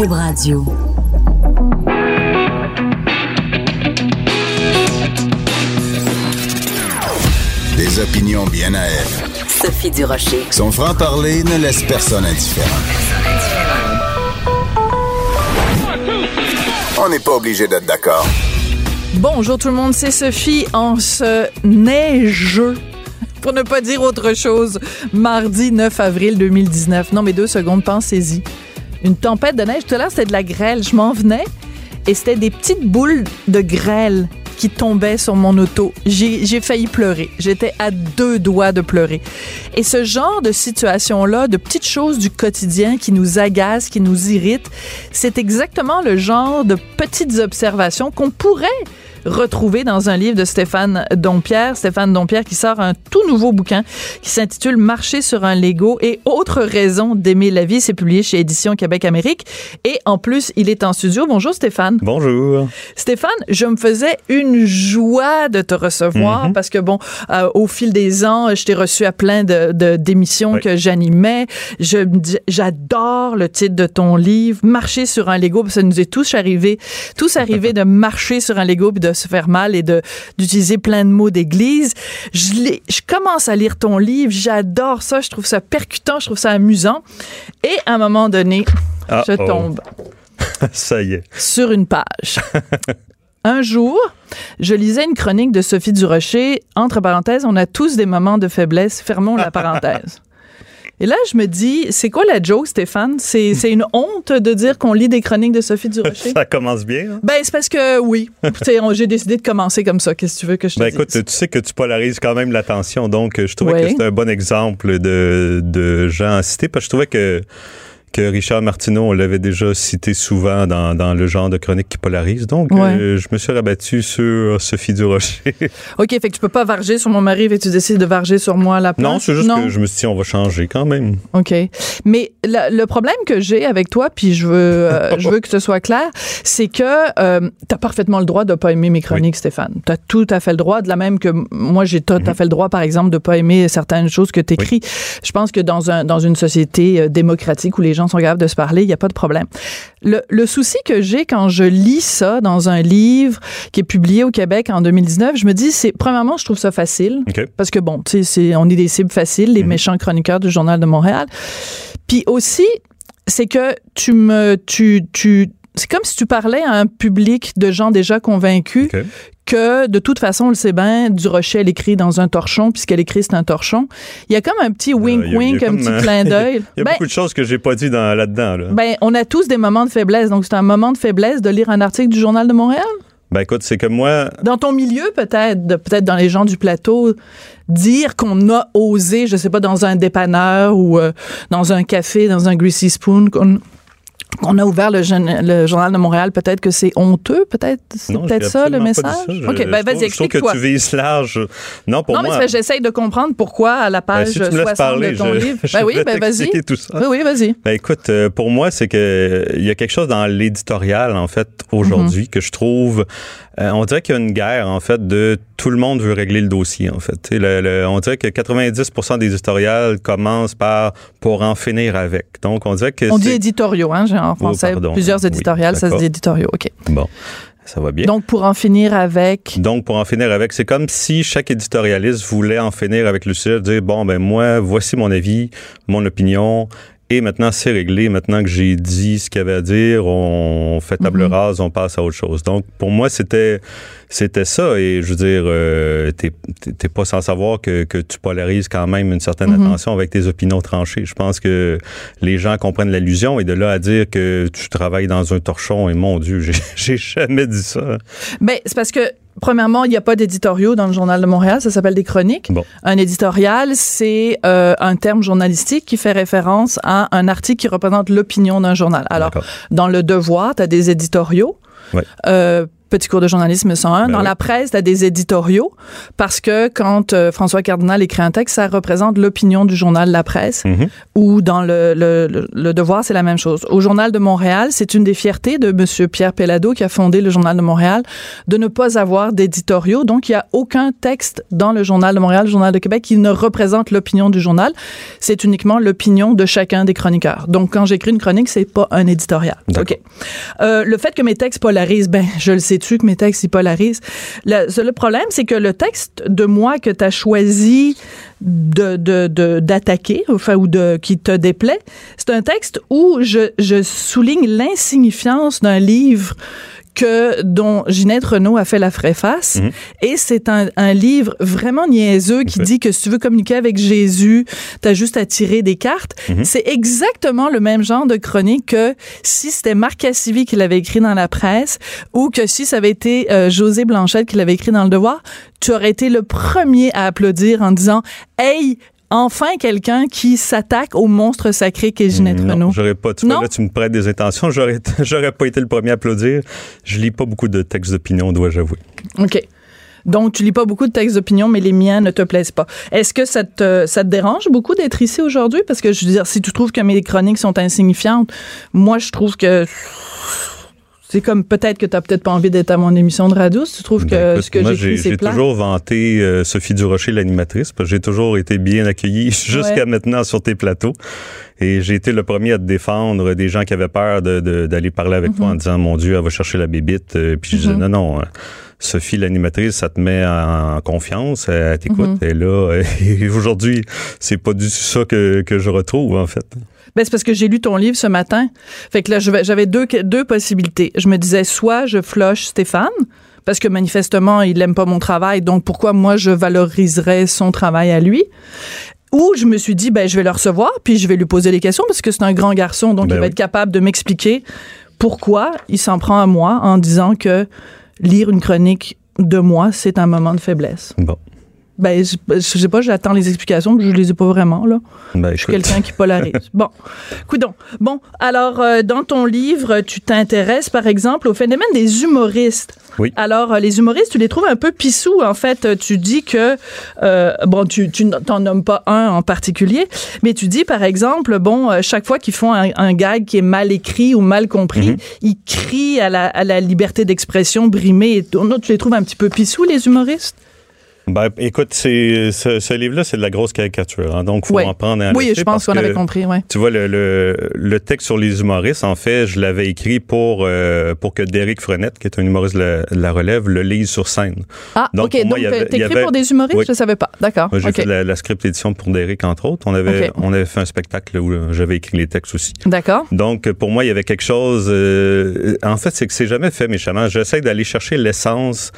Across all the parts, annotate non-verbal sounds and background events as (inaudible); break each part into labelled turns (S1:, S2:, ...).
S1: Cube Radio.
S2: Des opinions bien à elle.
S1: Sophie Durocher.
S2: Son franc-parler ne laisse personne indifférent. On n'est pas obligé d'être d'accord.
S3: Bonjour tout le monde, c'est Sophie en ce neigeux pour ne pas dire autre chose, mardi 9 avril 2019. Non, mais deux secondes, pensez-y. Une tempête de neige, tout à l'heure, c'était de la grêle. Je m'en venais et c'était des petites boules de grêle qui tombaient sur mon auto. J'ai failli pleurer. J'étais à deux doigts de pleurer. Et ce genre de situation-là, de petites choses du quotidien qui nous agacent, qui nous irritent, c'est exactement le genre de petites observations qu'on pourrait retrouver dans un livre de Stéphane Dompierre. Stéphane Dompierre qui sort un tout nouveau bouquin qui s'intitule Marcher sur un Lego et autres raisons d'aimer la vie. C'est publié chez Édition Québec Amérique. Et en plus, il est en studio. Bonjour Stéphane.
S4: Bonjour.
S3: Stéphane, je me faisais une joie de te recevoir
S4: Mhm.
S3: parce que bon, euh, au fil des ans, je t'ai reçu à plein de d'émissions
S4: Oui.
S3: que j'animais. Je j'adore le titre de ton livre, Marcher sur un Lego. Ça nous est tous arrivé, tous arrivé (laughs) de marcher sur un Lego puis de se faire mal et de d'utiliser plein de mots d'église. Je, je commence à lire ton livre, j'adore ça, je trouve ça percutant, je trouve ça amusant. Et à un moment donné,
S4: Ah,
S3: je
S4: oh.
S3: tombe (laughs)
S4: Ça y est.
S3: sur une page. (laughs) Un jour, je lisais une chronique de Sophie Durocher. Entre parenthèses, on a tous des moments de faiblesse. Fermons la parenthèse. Et là, je me dis, c'est quoi la joke, Stéphane? C'est c'est une honte de dire qu'on lit des chroniques de Sophie Durocher? (laughs)
S4: Ça commence bien. hein?
S3: Ben, c'est parce que oui. On- J'ai décidé de commencer comme ça. Qu'est-ce que tu veux que je te
S4: Ben
S3: dise?
S4: écoute, tu sais que tu polarises quand même l'attention, donc euh, je trouvais
S3: Oui.
S4: que c'était un bon exemple de, de gens à citer, parce que je trouvais que, que Richard Martineau, on l'avait déjà cité souvent dans, dans le genre de chronique qui polarise, donc
S3: Ouais.
S4: euh, je me suis rabattu sur Sophie Durocher. (laughs)
S3: OK, fait que tu peux pas varger sur mon mari et tu décides de varger sur moi à la place?
S4: non, c'est juste que je me suis dit, on va changer quand même.
S3: OK. Mais la- le problème que j'ai avec toi, puis je veux, euh, je veux que ce soit clair, c'est que tu as parfaitement le droit de pas aimer mes chroniques, Stéphane. Tu as tout à fait le droit, de la même que moi, j'ai tout à fait le droit, par exemple, de pas aimer certaines choses que tu écris. Je pense que dans, un, dans une société euh, démocratique où les gens sont capables de se parler, il n'y a pas de problème. Le, le souci que j'ai quand je lis ça dans un livre qui est publié au Québec en 2019, je me dis, c'est premièrement, je trouve ça facile. Parce que bon, tu sais, on est des cibles faciles,
S4: Mhm.
S3: les méchants chroniqueurs du Journal de Montréal. Puis aussi, c'est que tu me, tu, tu, c'est comme si tu parlais à un public de gens déjà convaincus. Que de toute façon, on le sait bien, du Rocher, elle écrit dans un torchon, puis ce qu'elle écrit, c'est un torchon. Il y a comme un petit
S4: Euh,
S3: wink-wink, un
S4: comme
S3: petit
S4: un-
S3: clin d'œil. (laughs)
S4: Il y a
S3: Ben,
S4: beaucoup de choses que j'ai pas dit dans, là-dedans. Là.
S3: ben, on a tous des moments de faiblesse, donc c'est un moment de faiblesse de lire un article du Journal de Montréal?
S4: Ben écoute, c'est que moi,
S3: Dans ton milieu, peut-être, peut-être dans les gens du plateau, dire qu'on a osé, je sais pas, dans un dépanneur ou euh, dans un café, dans un Greasy Spoon, qu'on qu'on a ouvert le, jeune- le journal de Montréal, peut-être que c'est honteux, peut-être, c'est
S4: non,
S3: peut-être ça le message.
S4: pas dit ça. Je-
S3: ok, ben vas-y, explique-toi.
S4: que tu vises large. Non, pour
S3: Non, mais
S4: moi.
S3: parce que j'essaye de comprendre pourquoi à la
S4: ben,
S3: page
S4: si tu me
S3: 60
S4: laisses parler,
S3: de ton
S4: je,
S3: livre. (laughs)
S4: je
S3: Ben oui, ben vas-y.
S4: t'expliquer tout ça.
S3: Oui, oui, vas-y.
S4: Ben écoute, euh, pour moi, c'est que il y a quelque chose dans l'éditorial en fait aujourd'hui
S3: Mhm.
S4: que je trouve, euh, on dirait qu'il y a une guerre en fait de tout le monde veut régler le dossier en fait. Le- le- on dirait que 90% des éditoriales commencent par pour en finir avec. Donc on dirait que
S3: On dit éditoriaux, hein, j'ai en français.
S4: pardon.
S3: Plusieurs
S4: Oui,
S3: éditoriales, ça se dit éditoriaux. OK.
S4: bon, ça va bien.
S3: Donc, pour en finir avec.
S4: Donc, pour en finir avec, c'est comme si chaque éditorialiste voulait en finir avec le sujet, dire, bon, ben moi, voici mon avis, mon opinion, et maintenant, c'est réglé. Maintenant que j'ai dit ce qu'il y avait à dire, on fait table
S3: Mhm.
S4: rase, on passe à autre chose. Donc, pour moi, c'était c'était ça. Et je veux dire, euh, t'es pas sans savoir que, que tu polarises quand même une certaine
S3: Mhm.
S4: attention avec tes opinions tranchées. Je pense que les gens comprennent l'allusion et de là à dire que tu travailles dans un torchon, et mon Dieu, (laughs) j'ai jamais dit ça.
S3: Ben, c'est parce que Premièrement, il n'y a pas d'éditoriaux dans le Journal de Montréal, ça s'appelle des chroniques.
S4: Bon.
S3: Un éditorial, c'est euh, un terme journalistique qui fait référence à un article qui représente l'opinion d'un journal. Alors, dans Le Devoir, tu as des éditoriaux.
S4: Ouais.
S3: Euh, Petit cours de journalisme 101.
S4: Ben
S3: dans
S4: oui.
S3: la presse, tu des éditoriaux parce que quand euh, François Cardinal écrit un texte, ça représente l'opinion du journal La Presse
S4: Mhm.
S3: ou dans le, le, le- le Devoir, c'est la même chose. Au Journal de Montréal, c'est une des fiertés de M. Pierre Pellado qui a fondé le Journal de Montréal de ne pas avoir d'éditoriaux. Donc, il n'y a aucun texte dans le Journal de Montréal, le Journal de Québec, qui ne représente l'opinion du journal. C'est uniquement l'opinion de chacun des chroniqueurs. Donc, quand j'écris une chronique, c'est pas un éditorial. OK. Euh, le fait que mes textes polarisent, ben, je le sais-tu que mes textes, polarisent. Le, problème, c'est que le texte de moi que tu as choisi de, d'attaquer, enfin, ou de, qui te déplaît, c'est un texte où je souligne l'insignifiance d'un livre que dont Ginette Renault a fait la vraie face
S4: Mhm.
S3: et c'est un, un livre vraiment niaiseux qui dit que si tu veux communiquer avec Jésus, t'as juste à tirer des cartes.
S4: Mhm.
S3: C'est exactement le même genre de chronique que si c'était Marc Cassivi qui l'avait écrit dans la presse ou que si ça avait été euh, José Blanchette qui l'avait écrit dans Le Devoir, tu aurais été le premier à applaudir en disant Hey, enfin quelqu'un qui s'attaque au monstre sacré qu'est Ginette
S4: Non,
S3: Renault.
S4: j'aurais pas. Tu
S3: Non?
S4: là, tu me prêtes des intentions. J'aurais, (laughs) j'aurais pas été le premier à applaudir. Je lis pas beaucoup de textes d'opinion, dois-je avouer.
S3: OK. Donc, tu lis pas beaucoup de textes d'opinion, mais les miens ne te plaisent pas. Est-ce que ça te, ça te dérange beaucoup d'être ici aujourd'hui? Parce que, je veux dire, si tu trouves que mes chroniques sont insignifiantes, moi, je trouve que c'est comme peut-être que tu peut-être pas envie d'être à mon émission de radio si tu trouves que
S4: Ben, écoute,
S3: ce que
S4: j'ai,
S3: c'est
S4: j'ai toujours vanté euh, Sophie Durocher, l'animatrice, parce que j'ai toujours été bien accueilli (laughs) jusqu'à
S3: Ouais.
S4: maintenant sur tes plateaux. Et j'ai été le premier à te défendre des gens qui avaient peur de, de- d'aller parler avec toi en
S3: Mhm.
S4: disant, mon Dieu, elle va chercher la bébite. Euh, Puis je disais, non, non, euh, Sophie, l'animatrice, ça te met en confiance, elle t'écoute, elle est là. (laughs) Et aujourd'hui, c'est pas du tout ça que, que je retrouve, en fait.
S3: Ben, c'est parce que j'ai lu ton livre ce matin. Fait que là, j'avais deux, deux possibilités. Je me disais, soit je flush Stéphane, parce que manifestement, il n'aime pas mon travail, donc pourquoi moi, je valoriserais son travail à lui? Ou je me suis dit, ben, je vais le recevoir, puis je vais lui poser des questions, parce que c'est un grand garçon, donc
S4: Ben
S3: il va être capable de m'expliquer pourquoi il s'en prend à moi en disant que lire une chronique de moi, c'est un moment de faiblesse. Ben, je, je sais pas, j'attends les explications, puis je les ai pas vraiment, là.
S4: Ben,
S3: Je suis quelqu'un qui polarise. (laughs) Bon, coudon. Bon, alors euh, dans ton livre, tu t'intéresses par exemple au phénomène des humoristes.
S4: Oui.
S3: Alors euh, les humoristes, tu les trouves un peu pissous en fait. Tu dis que euh, bon, tu tu t'en nommes pas un en particulier, mais tu dis par exemple bon, chaque fois qu'ils font un, un gag qui est mal écrit ou mal compris,
S4: Mhm.
S3: ils crient à la, à la liberté d'expression brimée. Et tu les trouves un petit peu pissous les humoristes?
S4: Ben, écoute, c'est, ce, ce livre-là, c'est de la grosse caricature. Hein, donc, faut en prendre en
S3: Oui, je pense qu'on avait compris. Ouais.
S4: Tu vois, le, le, le texte sur les humoristes, en fait, je l'avais écrit pour, euh, pour que Derek Frenette, qui est un humoriste de la, de la relève, le lise sur scène.
S3: Ah,
S4: Donc,
S3: ok.
S4: moi,
S3: Donc
S4: avait-
S3: t'écris
S4: avait-
S3: pour des humoristes,
S4: Oui.
S3: je savais pas. D'accord.
S4: J'ai
S3: Ok.
S4: fait la, la script édition pour Derek, entre autres. On avait, on avait fait un spectacle où euh, j'avais écrit les textes aussi.
S3: D'accord.
S4: Donc, pour moi, il y avait quelque chose. euh, en fait, c'est que c'est jamais fait méchamment. J'essaie d'aller chercher l'essence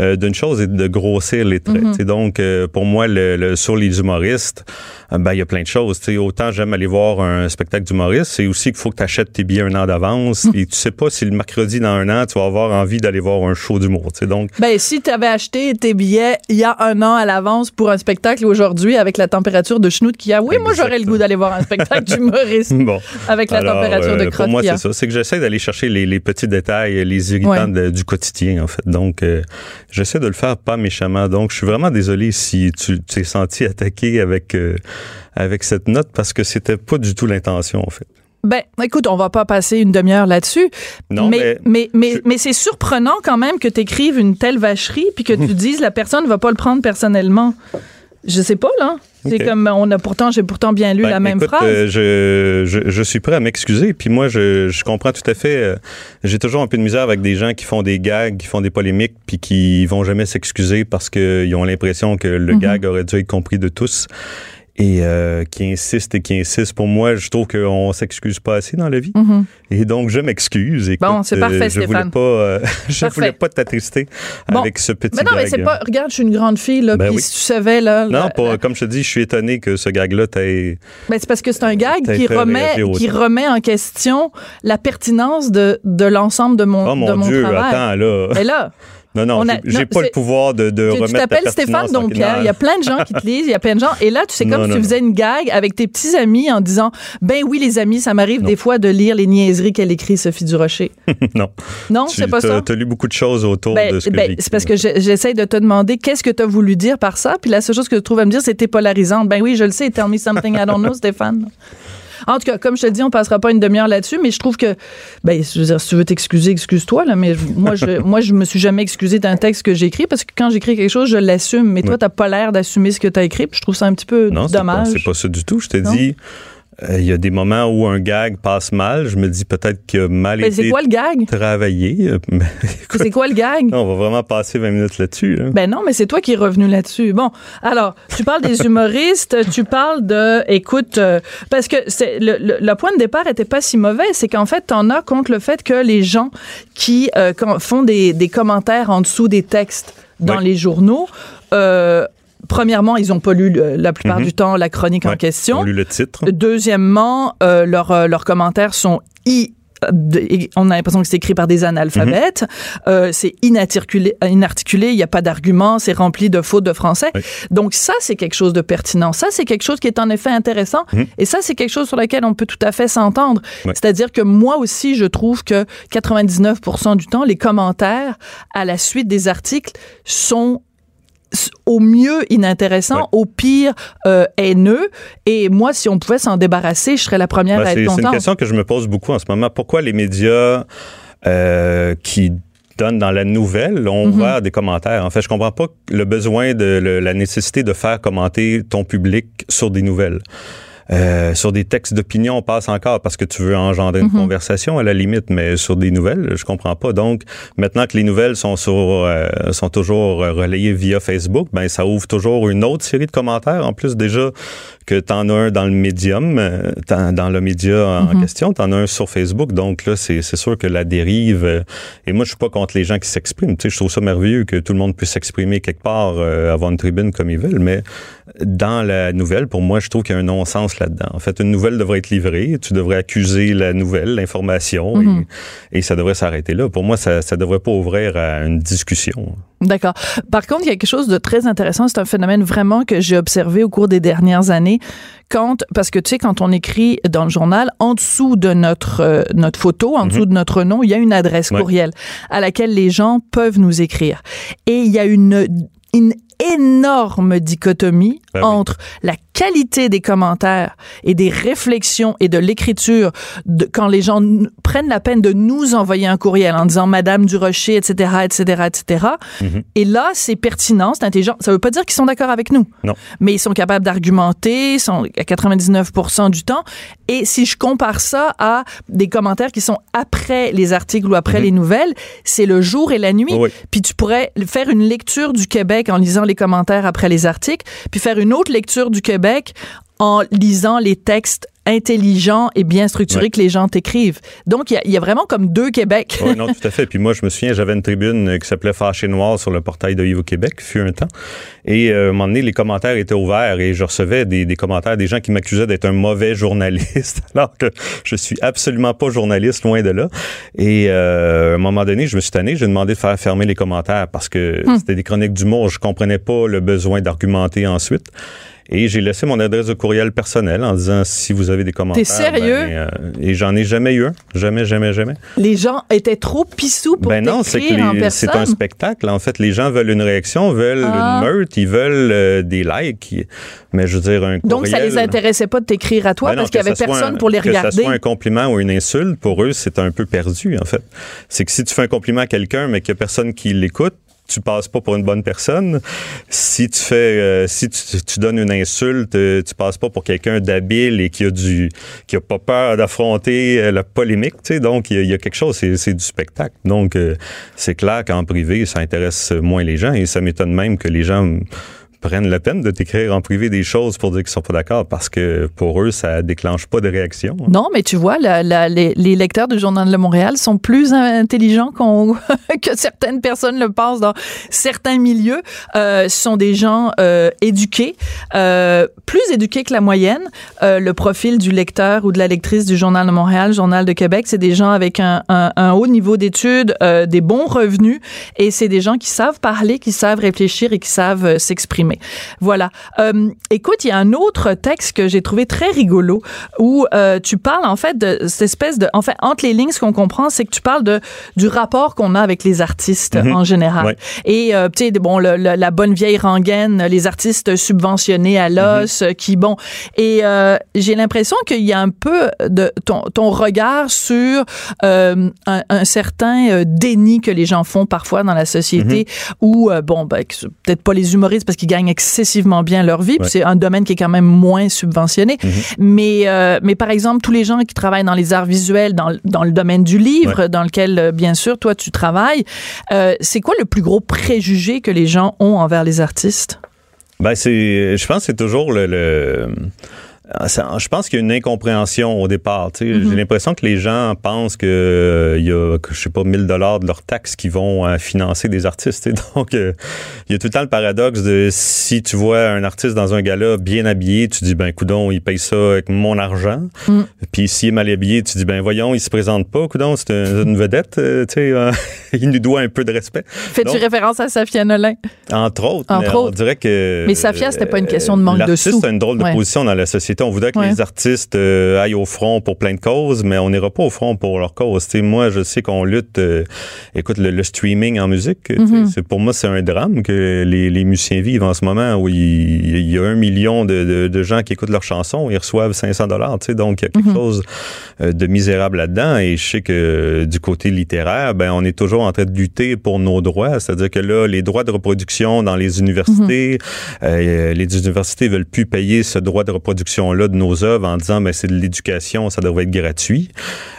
S4: euh, d'une chose et de grossir les traits. Sais, Donc, euh, pour moi, le, le- sur les humoristes, euh, ben, il y a plein de choses. Autant j'aime aller voir un spectacle d'humoriste, c'est aussi qu'il faut que tu achètes tes billets un an d'avance.
S3: Mhm.
S4: Et tu sais pas si le mercredi dans un an, tu vas avoir envie d'aller voir un show d'humour. Donc,
S3: Ben, si tu avais acheté tes billets il y a un an à l'avance pour un spectacle aujourd'hui avec la température de schnout qu'il y a, oui, moi, j'aurais le goût d'aller voir un spectacle d'humoriste (laughs)
S4: bon.
S3: avec la
S4: Alors,
S3: température de crotte
S4: Pour moi, c'est ça. C'est que j'essaie d'aller chercher les, les petits détails, les irritants
S3: Ouais.
S4: de- du quotidien, en fait. Donc, euh, j'essaie de le faire pas méchamment. Donc, je suis vraiment désolé si tu t'es senti attaqué avec, euh, avec cette note parce que c'était pas du tout l'intention, en fait.
S3: Ben, écoute, on va pas passer une demi-heure là-dessus.
S4: Non,
S3: mais,
S4: mais-
S3: mais, mais,
S4: je-
S3: mais c'est surprenant quand même que tu écrives une telle vacherie puis que tu (laughs) dises la personne ne va pas le prendre personnellement. Je sais pas, là. C'est comme, on a pourtant, j'ai pourtant bien lu
S4: Ben,
S3: la même
S4: écoute,
S3: phrase.
S4: euh, je, je, je suis prêt à m'excuser. Puis moi, je, je comprends tout à fait. euh, J'ai toujours un peu de misère avec des gens qui font des gags, qui font des polémiques, puis qui vont jamais s'excuser parce qu'ils ont l'impression que le
S3: Mhm.
S4: gag aurait dû être compris de tous. Et euh, qui insistent et qui insistent. Pour moi, je trouve qu'on s'excuse pas assez dans la vie.
S3: Mhm.
S4: Et donc, je m'excuse.
S3: Bon, c'est parfait,
S4: euh, je voulais
S3: Stéphane.
S4: pas, euh, (laughs) je
S3: Parfait.
S4: voulais pas t'attrister
S3: Bon.
S4: avec ce petit
S3: Mais non, mais c'est pas. Regarde, je suis une grande fille, là.
S4: Ben
S3: puis
S4: oui.
S3: si tu savais, là.
S4: Non, pas- comme je te dis, je suis étonné que ce gag-là t'ait.
S3: Ben, c'est parce que c'est un gag qui remet, qui remet en question la pertinence de, de l'ensemble de mon,
S4: Oh
S3: de
S4: mon
S3: mon
S4: Dieu,
S3: travail.
S4: attends, là.
S3: Et là,
S4: Non, non, j'ai- pas le pouvoir de, de
S3: Tu- tu
S4: remettre la
S3: t'appelles Stéphane Dompierre. Il y a plein de gens qui te lisent. Il y a plein de gens. Et là, tu sais, comme
S4: Non,
S3: si
S4: non,
S3: tu faisais une gag avec tes petits amis en disant Ben oui, les amis, ça m'arrive des fois de lire les niaiseries qu'elle écrit, Sophie Durocher. (laughs)
S4: non.
S3: Non,
S4: Tu
S3: c'est pas ça?
S4: as lu beaucoup de choses autour
S3: Ben,
S4: de ce que
S3: ben, c'est parce que j'essaie de te demander qu'est-ce que tu as voulu dire par ça, puis la seule chose que tu trouves à me dire, t'es polarisante. Ben oui, je le sais. Tell me something I don't know, (laughs) Stéphane. En tout cas, comme je te dis, on passera pas une demi-heure là-dessus, mais je trouve que, ben, je veux dire, si tu veux t'excuser, excuse-toi, là, mais moi, je, (laughs) moi, je me suis jamais excusé d'un texte que j'ai écrit parce que quand j'écris quelque chose, je l'assume, mais toi, t'as pas l'air d'assumer ce que tu as écrit, puis je trouve ça un petit peu
S4: Non, c'est pas,
S3: dommage.
S4: c'est pas ça du tout. Je te
S3: Non?
S4: Euh, il y a des moments où un gag passe mal. Je me dis peut-être a mal
S3: c'est
S4: été
S3: quoi le gag?
S4: travaillé. (laughs) mais écoute,
S3: C'est quoi le gag?
S4: on va vraiment passer 20 minutes là-dessus. hein.
S3: Ben non, mais c'est toi qui es revenu là-dessus. Bon, alors, tu parles des (laughs) humoristes, tu parles de, écoute, euh, parce que c'est le, le- le point de départ était pas si mauvais, c'est qu'en fait, t'en as contre le fait que les gens qui euh, font des, des commentaires en dessous des textes dans
S4: Oui.
S3: les journaux, euh, premièrement, ils ont pas lu la plupart
S4: Mhm.
S3: du temps la chronique en question.
S4: On a lu le titre.
S3: Deuxièmement, euh, leurs, euh, leurs commentaires sont i on a l'impression que c'est écrit par des analphabètes. Euh, c'est inarticulé, inarticulé, il n'y a pas d'argument, c'est rempli de fautes de français.
S4: Oui.
S3: Donc ça, c'est quelque chose de pertinent. Ça, c'est quelque chose qui est en effet intéressant.
S4: Mhm.
S3: Et ça, c'est quelque chose sur lequel on peut tout à fait s'entendre.
S4: Oui.
S3: C'est-à-dire que moi aussi, je trouve que 99% du temps, les commentaires à la suite des articles sont au mieux inintéressants,
S4: Ouais.
S3: au pire euh, haineux. Et moi, si on pouvait s'en débarrasser, je serais la première
S4: Ben,
S3: à être
S4: c'est une
S3: contente.
S4: question que je me pose beaucoup en ce moment. Pourquoi les médias euh, qui donnent dans la nouvelle ont
S3: Mhm.
S4: ouvert des commentaires? En fait, je comprends pas le besoin de le- la nécessité de faire commenter ton public sur des nouvelles. Euh, sur des textes d'opinion, on passe encore parce que tu veux engendrer une
S3: Mhm.
S4: conversation à la limite, mais sur des nouvelles, je comprends pas. Donc, maintenant que les nouvelles sont sur, euh, sont toujours relayées via Facebook, ben ça ouvre toujours une autre série de commentaires. En plus, déjà que t'en as un dans le médium, euh, dans le média en
S3: Mhm.
S4: question, t'en as un sur Facebook. Donc là, c'est sûr que la dérive. euh, et moi, je suis pas contre les gens qui s'expriment. Tu sais, je trouve ça merveilleux que tout le monde puisse s'exprimer quelque part, euh, avoir une tribune comme ils veulent. Mais dans la nouvelle, pour moi, je trouve qu'il y a un non-sens là-dedans. En fait, une nouvelle devrait être livrée. Tu devrais accuser la nouvelle, l'information,
S3: Mhm.
S4: et, et ça devrait s'arrêter là. Pour moi, ça, ça devrait pas ouvrir à une discussion.
S3: D'accord. Par contre, il y a quelque chose de très intéressant. C'est un phénomène vraiment que j'ai observé au cours des dernières années. Quand, parce que tu sais, quand on écrit dans le journal, en dessous de notre euh, notre photo, en dessous de notre nom, il y a une adresse
S4: Ouais.
S3: courriel à laquelle les gens peuvent nous écrire. Et il y a une une énorme dichotomie
S4: Ben oui.
S3: entre la qualité des commentaires et des réflexions et de l'écriture de, quand les gens prennent la peine de nous envoyer un courriel en disant Madame Durocher, etc., etc., etc. Et là, c'est pertinent, c'est intelligent. Ça veut pas dire qu'ils sont d'accord avec nous.
S4: Non.
S3: Mais ils sont capables d'argumenter, sont à 99% du temps. Et si je compare ça à des commentaires qui sont après les articles ou après
S4: Mhm.
S3: les nouvelles, c'est le jour et la nuit.
S4: Oui.
S3: Puis tu pourrais faire une lecture du Québec en lisant commentaires après les articles, puis faire une autre lecture du Québec en lisant les textes intelligents et bien structurés
S4: Ouais.
S3: que les gens t'écrivent. Donc, il y a- il y, a vraiment comme deux Québec.
S4: Oui, non, (laughs) tout à fait. Puis moi, je me souviens, j'avais une tribune euh, qui s'appelait Fâché Noir sur le portail de Yves au Québec, fut un temps. Et euh, à un moment donné, les commentaires étaient ouverts et je recevais des, des commentaires des gens qui m'accusaient d'être un mauvais journaliste, (laughs) alors que je suis absolument pas journaliste, loin de là. Et euh, à un moment donné, je me suis tanné, j'ai demandé de faire fermer les commentaires parce que c'était des chroniques d'humour, je comprenais pas le besoin d'argumenter ensuite. Et j'ai laissé mon adresse de courriel personnel en disant si vous avez des commentaires.
S3: sérieux?
S4: ben, euh, et j'en ai jamais eu un. Jamais, jamais, jamais.
S3: Les gens étaient trop pissous pour
S4: Ben non, c'est que c'est un spectacle. En fait, les gens veulent une réaction, veulent
S3: Ah.
S4: une meute, ils veulent euh, des likes. Mais je veux dire, un
S3: Donc, ça
S4: courriel-
S3: les intéressait pas de t'écrire à toi
S4: Ben non,
S3: parce qu'il y
S4: que
S3: avait personne
S4: un-
S3: pour les
S4: Que
S3: regarder.
S4: ça soit un compliment ou une insulte, pour eux, c'est un peu perdu, en fait. C'est que si tu fais un compliment à quelqu'un, mais qu'il n'y a personne qui l'écoute, tu passes pas pour une bonne personne. Si tu fais, euh, si tu, tu donnes une insulte, euh, tu passes pas pour quelqu'un d'habile et qui a du, qui a pas peur d'affronter euh, la polémique, tu sais. Donc, il y, y a quelque chose, c'est, c'est du spectacle. Donc, euh, c'est clair qu'en privé, ça intéresse moins les gens et ça m'étonne même que les gens prennent la peine de t'écrire en privé des choses pour dire qu'ils sont pas d'accord parce que pour eux, ça déclenche pas de réaction.
S3: Non, mais tu vois, les, lecteurs du Journal de Montréal sont plus intelligents (laughs) que certaines personnes le pensent dans certains milieux. Euh, sont des gens euh, éduqués, euh, plus éduqués que la moyenne. Le profil du lecteur ou de la lectrice du Journal de Montréal, Journal de Québec, c'est des gens avec un, un, haut niveau d'études, des bons revenus, et c'est des gens qui savent parler, qui savent réfléchir et qui savent euh, Voilà. Euh, écoute, il y a un autre texte que j'ai trouvé très rigolo où euh, tu parles en fait de cette espèce de, en fait, entre les lignes, ce qu'on comprend, c'est que tu parles de du rapport qu'on a avec les artistes
S4: Mhm.
S3: en général.
S4: Ouais.
S3: Et euh, tu sais, bon, le- le- la bonne vieille rengaine, les artistes subventionnés à l'os,
S4: Mhm.
S3: qui bon. Et j'ai l'impression qu'il y a un peu de ton, ton regard sur un, un certain déni que les gens font parfois dans la société,
S4: Mhm.
S3: où bon, ben, peut-être pas les humoristes parce qu'ils gagnent excessivement bien leur vie,
S4: Ouais.
S3: c'est un domaine qui est quand même moins subventionné.
S4: Mhm.
S3: Mais euh, mais par exemple, tous les gens qui travaillent dans les arts visuels, dans, dans le domaine du livre, dans lequel euh, bien sûr toi tu travailles, euh, c'est quoi le plus gros préjugé que les gens ont envers les artistes?
S4: Ben c'est, je pense que c'est toujours le. le- ça- je pense qu'il y a une incompréhension au départ. sais.
S3: Mhm.
S4: J'ai l'impression que les gens pensent que euh, il y a, que, je sais pas, 1000 dollars de leurs taxes qui vont euh, financer des artistes. (laughs) Donc, euh, il y a tout le temps le paradoxe de si tu vois un artiste dans un gala bien habillé, tu dis ben coudon, il paye ça avec mon argent.
S3: Mm.
S4: Puis s'il est mal habillé, tu dis ben voyons, il se présente pas, coudon, c'est un- une vedette. euh, euh, (laughs) il nous doit un peu de respect.
S3: Fais-tu référence à Safia Nolin?
S4: Entre autres.
S3: Entre
S4: mais on
S3: autres.
S4: dirait que.
S3: Mais Safia, c'était pas une question de manque de
S4: l'artiste
S3: sous.
S4: a une drôle de
S3: Ouais.
S4: position dans la société. On voudrait que
S3: Ouais.
S4: les artistes euh, aillent au front pour plein de causes, mais on n'ira pas au front pour leur cause. Moi, je sais qu'on lutte. euh, écoute, le, le streaming en musique,
S3: Mhm.
S4: c'est pour moi, c'est un drame que les, les musiciens vivent en ce moment où il, il y a un million de, de- de gens qui écoutent leurs chansons, ils reçoivent 500 dollars. Donc il y a quelque
S3: Mhm.
S4: chose euh, de misérable là-dedans. Et je sais que du côté littéraire, ben on est toujours en train de lutter pour nos droits. C'est-à-dire que là, les droits de reproduction dans les universités, euh, les universités veulent plus payer ce droit de reproduction-là de nos œuvres en disant, ben c'est de l'éducation, ça devrait être gratuit.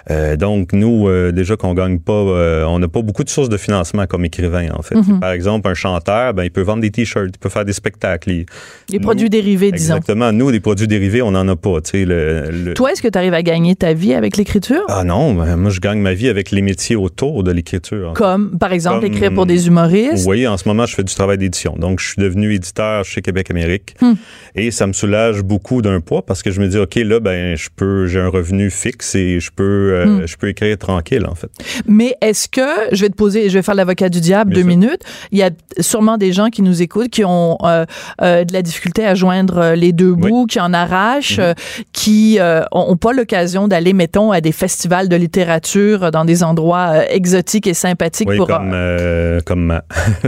S4: Euh, donc nous, euh, déjà qu'on gagne pas, euh, on n'a pas beaucoup de sources de financement comme écrivain en fait.
S3: Mhm.
S4: Par exemple, un chanteur, ben il peut vendre des t-shirts, il peut faire des spectacles. Il-
S3: Les
S4: Nous,
S3: produits dérivés, disons.
S4: Exactement. Nous, des produits dérivés, on n'en a pas. Le, le-
S3: Toi, est-ce que tu arrives à gagner ta vie avec l'écriture?
S4: ah non, ben, moi je gagne ma vie avec les métiers autour de l'écriture.
S3: Comme, par exemple,
S4: Comme-
S3: écrire pour des humoristes?
S4: Oui, en ce moment, je fais du travail d'édition. Donc, je suis devenu éditeur chez Québec Amérique.
S3: Hmm.
S4: Et ça me soulage beaucoup d'un poids parce que je me dis, OK, là, ben, je peux, j'ai un revenu fixe et je peux, euh,
S3: Hmm.
S4: je peux écrire tranquille, en fait.
S3: Mais est-ce que, je vais te poser, je vais faire l'avocat du diable
S4: Bien
S3: deux
S4: sûr.
S3: minutes, il y a sûrement des gens qui nous écoutent qui ont euh, euh, de la difficulté à joindre les deux
S4: Oui.
S3: bouts, qui en arrachent,
S4: Mhm.
S3: qui euh, ont, ont pas l'occasion d'aller, mettons, à des festivals de littérature dans des endroits exotiques et sympathiques
S4: Oui,
S3: pour...
S4: comme, comme,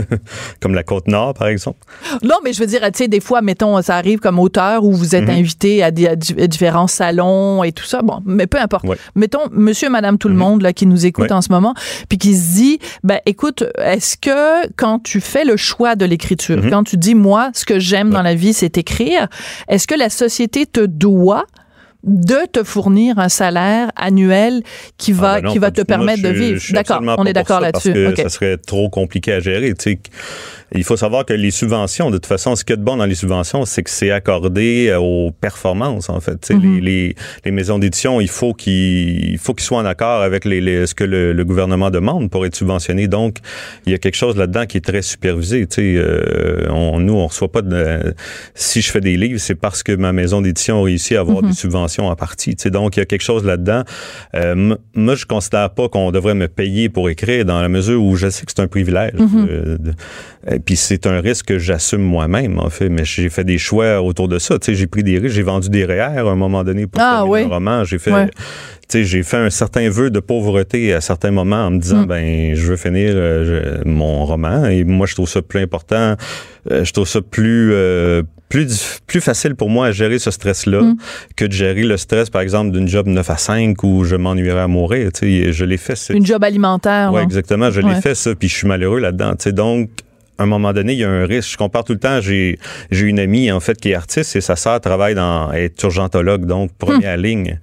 S4: (laughs) comme la Côte-Nord, par exemple.
S3: Non, mais je veux dire, tu sais, des fois, mettons, ça arrive comme auteur où vous êtes
S4: Mhm.
S3: invité à, di- à di- à différents salons et tout ça. Bon, mais peu importe.
S4: Ouais.
S3: Mettons, monsieur, madame, tout le
S4: Mhm.
S3: monde là, qui nous écoute
S4: Ouais.
S3: en ce moment, puis qui se dit, ben, écoute, est-ce que quand tu fais le choix de l'écriture,
S4: Mhm.
S3: quand tu dis, moi, ce que j'aime
S4: Ouais.
S3: dans la vie, c'est écrire, est-ce que la société te doit de te fournir un salaire annuel qui va,
S4: Ah ben non,
S3: qui va te.
S4: Moi,
S3: permettre de vivre? D'accord, on est d'accord
S4: parce
S3: là-dessus.
S4: que
S3: OK.
S4: Ça serait trop compliqué à gérer. Tu sais, il faut savoir que les subventions, de toute façon, ce qu'il y a de bon dans les subventions, c'est que c'est accordé euh, aux performances, en fait. Tu sais,
S3: Mhm.
S4: les, les, les maisons d'édition, il faut qu'ils il faut qu'ils soient en accord avec les, les- ce que le, le gouvernement demande pour être subventionné. Donc, il y a quelque chose là-dedans qui est très supervisé. Tu sais, euh, on, nous, on reçoit pas de... Si je fais des livres, c'est parce que ma maison d'édition a réussi à avoir
S3: Mhm.
S4: des subventions en partie. Tu sais, donc, il y a quelque chose là-dedans. Euh, moi, je considère pas qu'on devrait me payer pour écrire dans la mesure où je sais que c'est un privilège. Euh, et puis c'est un risque que j'assume moi-même, en fait. Mais j'ai fait des choix autour de ça. J'ai pris des risques. J'ai vendu des REER à un moment donné pour
S3: Ah, oui.
S4: un roman. J'ai fait,
S3: Ouais.
S4: J'ai fait un certain vœu de pauvreté à certains moments en me disant,
S3: Mm.
S4: ben, je veux finir euh, je- mon roman. Et moi, je trouve ça plus important. Euh, je trouve ça plus euh, plus plus facile pour moi à gérer ce stress-là
S3: Mm.
S4: que de gérer le stress, par exemple, d'une job 9 à 5 où je m'ennuierais à mourir. Tu sais, je l'ai fait. c'est-
S3: Une job alimentaire.
S4: oui, exactement. Je l'ai fait, ça, puis je suis malheureux là-dedans. Tu sais, donc, à un moment donné, il y a un risque. Je compare tout le temps. J'ai, j'ai une amie, en fait, qui est artiste et sa sœur travaille dans, est urgentologue, donc première ligne.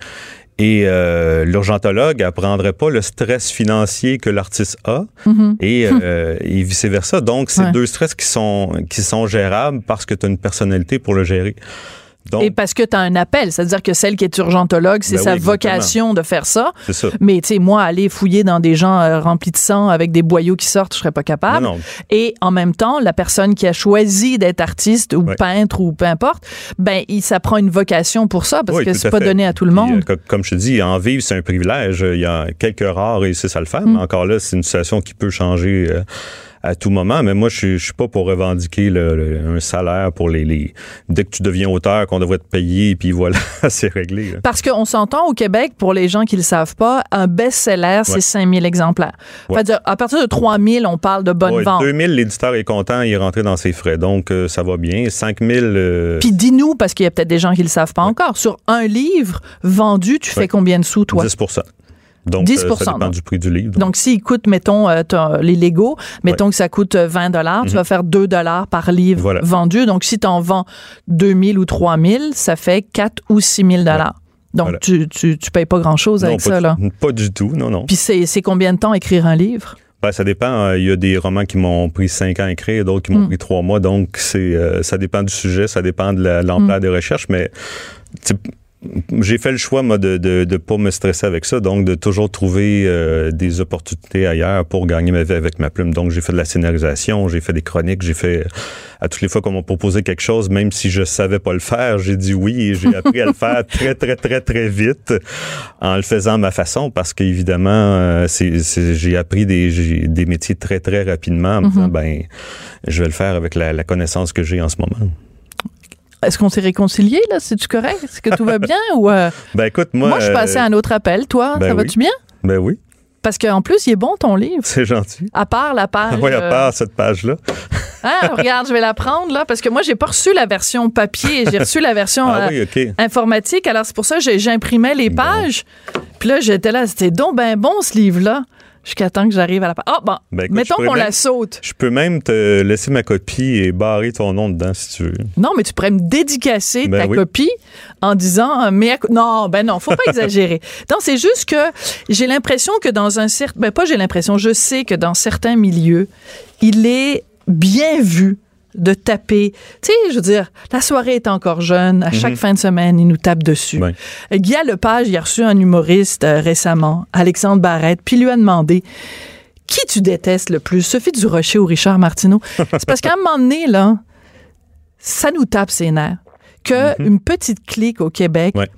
S4: Et euh, l'urgentologue apprendrait pas le stress financier que l'artiste a et, (laughs) euh, et vice-versa. Donc, c'est
S3: Ouais.
S4: deux stress qui sont, qui sont gérables parce que tu as une personnalité pour le gérer. Donc,
S3: Et parce que tu as un appel, c'est-à-dire que celle qui est urgentologue, c'est
S4: Ben
S3: sa
S4: oui,
S3: vocation de faire ça.
S4: ça.
S3: Mais tu sais, moi, aller fouiller dans des gens euh, remplis de sang avec des boyaux qui sortent, je serais pas capable.
S4: Non, non.
S3: Et en même temps, la personne qui a choisi d'être artiste ou peintre ou peu importe, ben, il s'apprend une vocation pour ça parce
S4: Oui,
S3: que c'est pas
S4: fait.
S3: donné à tout le
S4: Puis,
S3: monde.
S4: euh, co- comme je te dis, en vivre, c'est un privilège. Il y a quelques rares réussissent à le faire,
S3: Mm.
S4: mais encore là, c'est une situation qui peut changer euh, à tout moment. Mais moi, je suis- je suis pas pour revendiquer le- le- un salaire pour les, les- Dès que tu deviens auteur, qu'on devrait te payer, puis voilà, (laughs) c'est réglé. là.
S3: Parce qu'on s'entend au Québec, pour les gens qui le savent pas, un best-seller, c'est
S4: Ouais.
S3: 5000 exemplaires.
S4: Ouais.
S3: À partir de 3000, on parle de bonne
S4: Ouais,
S3: vente.
S4: 2000, l'éditeur est content, il est rentré dans ses frais. Donc, euh, ça va bien. 5000, euh,
S3: Puis dis-nous, parce qu'il y a peut-être des gens qui le savent pas encore, sur un livre vendu, tu fais combien de sous, toi?
S4: 10 Donc,
S3: 10
S4: euh, ça dépend
S3: donc.
S4: du prix du livre.
S3: Donc, s'il coûte, mettons, euh, les Lego, mettons que ça coûte euh, 20 dollars, tu vas faire 2 dollars par livre
S4: Mhm. Voilà.
S3: vendu. Donc, si tu en vends 2000 ou 3000, ça fait 4 ou 6000 dollars. Donc,
S4: Voilà.
S3: tu, tu, tu payes pas grand-chose avec
S4: pas,
S3: ça,
S4: du-
S3: là.
S4: pas du tout, non, non.
S3: Puis, c'est combien de temps écrire un livre?
S4: Ben, ça dépend. Euh, Il y a des romans qui m'ont pris cinq ans à écrire, d'autres qui m'ont
S3: Mm.
S4: pris trois mois. Donc, c'est, euh, ça dépend du sujet, ça dépend de la- l'ampleur
S3: Mm.
S4: des recherches. Mais j'ai fait le choix, moi, de ne de, pas me stresser avec ça. Donc, de toujours trouver euh, des opportunités ailleurs pour gagner ma vie avec ma plume. Donc, j'ai fait de la scénarisation, j'ai fait des chroniques, j'ai fait... À toutes les fois qu'on m'a proposé quelque chose, même si je savais pas le faire, j'ai dit oui et j'ai appris à le faire (laughs) très, très, très, très vite en le faisant à ma façon parce qu'évidemment, euh, j'ai appris des, des métiers très, très rapidement en me disant, ben, je vais le faire avec la, la connaissance que j'ai en ce moment.
S3: Est-ce qu'on s'est réconcilié, là? C'est-tu correct? Est-ce que tout va bien? ou euh, (laughs)
S4: Ben, écoute, moi.
S3: Moi, je suis passée
S4: euh,
S3: à un autre appel. Toi,
S4: ben
S3: ça
S4: oui.
S3: va-tu bien?
S4: Ben oui,
S3: Parce qu'en plus, il est bon, ton livre.
S4: c'est gentil.
S3: À part la page.
S4: oui, à
S3: euh,
S4: part cette page-là.
S3: hein, (laughs) regarde, je vais la prendre, là, parce que moi, j'ai pas reçu la version papier. J'ai reçu la version
S4: Ah
S3: euh,
S4: oui,
S3: informatique. Alors, c'est pour ça que j'imprimais les pages. Puis là, j'étais là, c'était donc ben bon, ce livre-là. Jusqu'à temps que j'arrive à la page. Ah, bon,
S4: Ben, écoute,
S3: mettons qu'on la saute.
S4: Je peux même te laisser ma copie et barrer ton nom dedans si tu veux.
S3: Non, mais tu pourrais me dédicacer
S4: Ben
S3: ta
S4: oui.
S3: copie en disant euh, mais à- non ben non faut pas (laughs) exagérer non c'est juste que j'ai l'impression que dans un certain ben pas j'ai l'impression je sais que dans certains milieux il est bien vu de taper. Tu sais, je veux dire, la soirée est encore jeune. À chaque fin de semaine, il nous tape dessus.
S4: Mhm.
S3: Guy Lepage, il a reçu un humoriste euh, récemment, Alexandre Barrette, puis il lui a demandé qui tu détestes le plus, Sophie Durocher ou Richard Martineau? C'est parce qu'à un moment donné, là, ça nous tape ses nerfs. Que une petite clique au Québec
S4: Mhm. Ouais.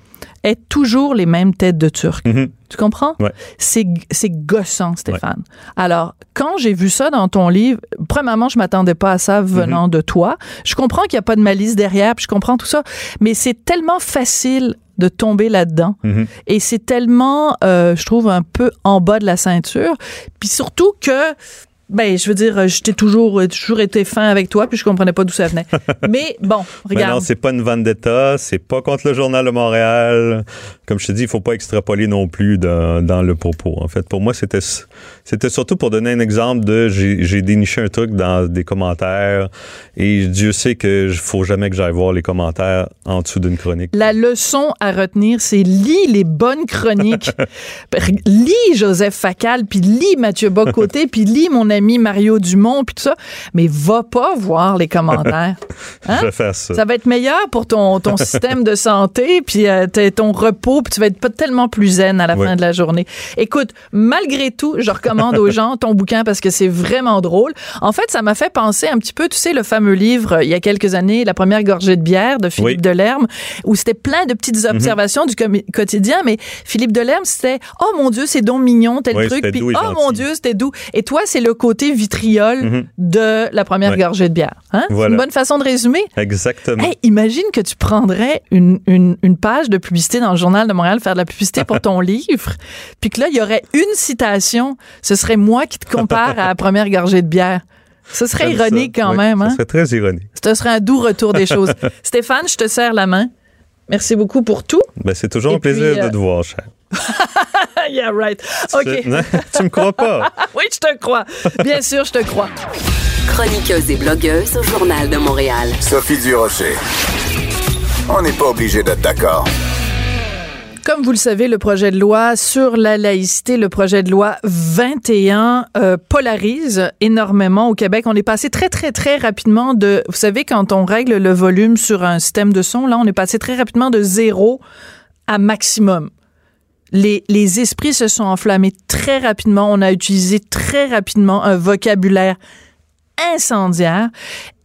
S3: ait toujours les mêmes têtes de Turcs.
S4: Mhm.
S3: Tu comprends?
S4: Ouais.
S3: C'est, c'est gossant, Stéphane. Alors, quand j'ai vu ça dans ton livre, premièrement, je m'attendais pas à ça venant de toi. Je comprends qu'il n'y a pas de malice derrière, puis je comprends tout ça, mais c'est tellement facile de tomber là-dedans.
S4: Mhm.
S3: Et c'est tellement, euh, je trouve, un peu en bas de la ceinture. Puis surtout que, ben, je veux dire, j'étais toujours, euh, toujours été fin avec toi, puis je comprenais pas d'où ça venait. (laughs) mais bon,
S4: Mais non,
S3: regarde.
S4: c'est pas une vendetta, c'est pas contre le Journal de Montréal. Comme je te dis, il faut pas extrapoler non plus dans, dans le propos. En fait, pour moi, c'était c'était surtout pour donner un exemple de j'ai j'ai déniché un truc dans des commentaires et Dieu sait que faut jamais que j'aille voir les commentaires en dessous d'une chronique.
S3: La leçon à retenir, c'est lis les bonnes chroniques. (laughs) lis Joseph Facal, puis lis Mathieu Bocoté, puis lis mon ami Mario Dumont, puis tout ça. Mais va pas voir les commentaires. Hein? (laughs)
S4: Je vais faire ça.
S3: Ça va être meilleur pour ton, ton (laughs) système de santé, puis euh, ton repos, puis tu vas être pas tellement plus zen à la
S4: Oui.
S3: fin de la journée. Écoute, malgré tout, je recommande aux gens ton bouquin parce que c'est vraiment drôle. En fait, ça m'a fait penser un petit peu, tu sais, le fameux livre, euh, il y a quelques années, La première gorgée de bière de Philippe
S4: Oui. Mhm.
S3: Delerme, où c'était plein de petites observations du quotidien, mais Philippe Delerme, c'était « Oh mon Dieu, c'est donc mignon, tel
S4: Oui,
S3: truc. » Puis
S4: doux « et
S3: Oh mon. Dieu, c'était doux. » Et toi, c'est le côté vitriol
S4: Mhm.
S3: de La première
S4: Ouais.
S3: gorgée de bière. Hein? C'est une bonne façon de résumer?
S4: Exactement.
S3: Hey, imagine que tu prendrais une, une, une page de publicité dans le Journal de Montréal, faire de la publicité pour ton (laughs) livre, puis que là, il y aurait une citation. Ce serait moi qui te compare à la première gorgée de bière. Ce serait
S4: ça.
S3: ironique quand
S4: Oui,
S3: même.
S4: Ça
S3: Hein?
S4: serait très ironique.
S3: Ce serait un doux retour des choses. (laughs) Stéphane, je te serre la main. Merci beaucoup pour tout.
S4: Ben, c'est toujours
S3: Et
S4: un plaisir
S3: puis, euh,
S4: de te voir, cher. (laughs)
S3: yeah, right. OK.
S4: Tu, me crois pas? (laughs)
S3: oui, je te crois. Bien sûr, je te crois.
S1: Chroniqueuse et blogueuse au Journal de Montréal.
S2: Sophie Durocher. On n'est pas obligé d'être d'accord.
S3: Comme vous le savez, le projet de loi sur la laïcité, le projet de loi 21, euh, polarise énormément au Québec. On est passé très, très, très rapidement de... Vous savez, quand on règle le volume sur un système de son, là, on est passé très rapidement de zéro à maximum. Les, les esprits se sont enflammés très rapidement. On a utilisé très rapidement un vocabulaire incendiaire.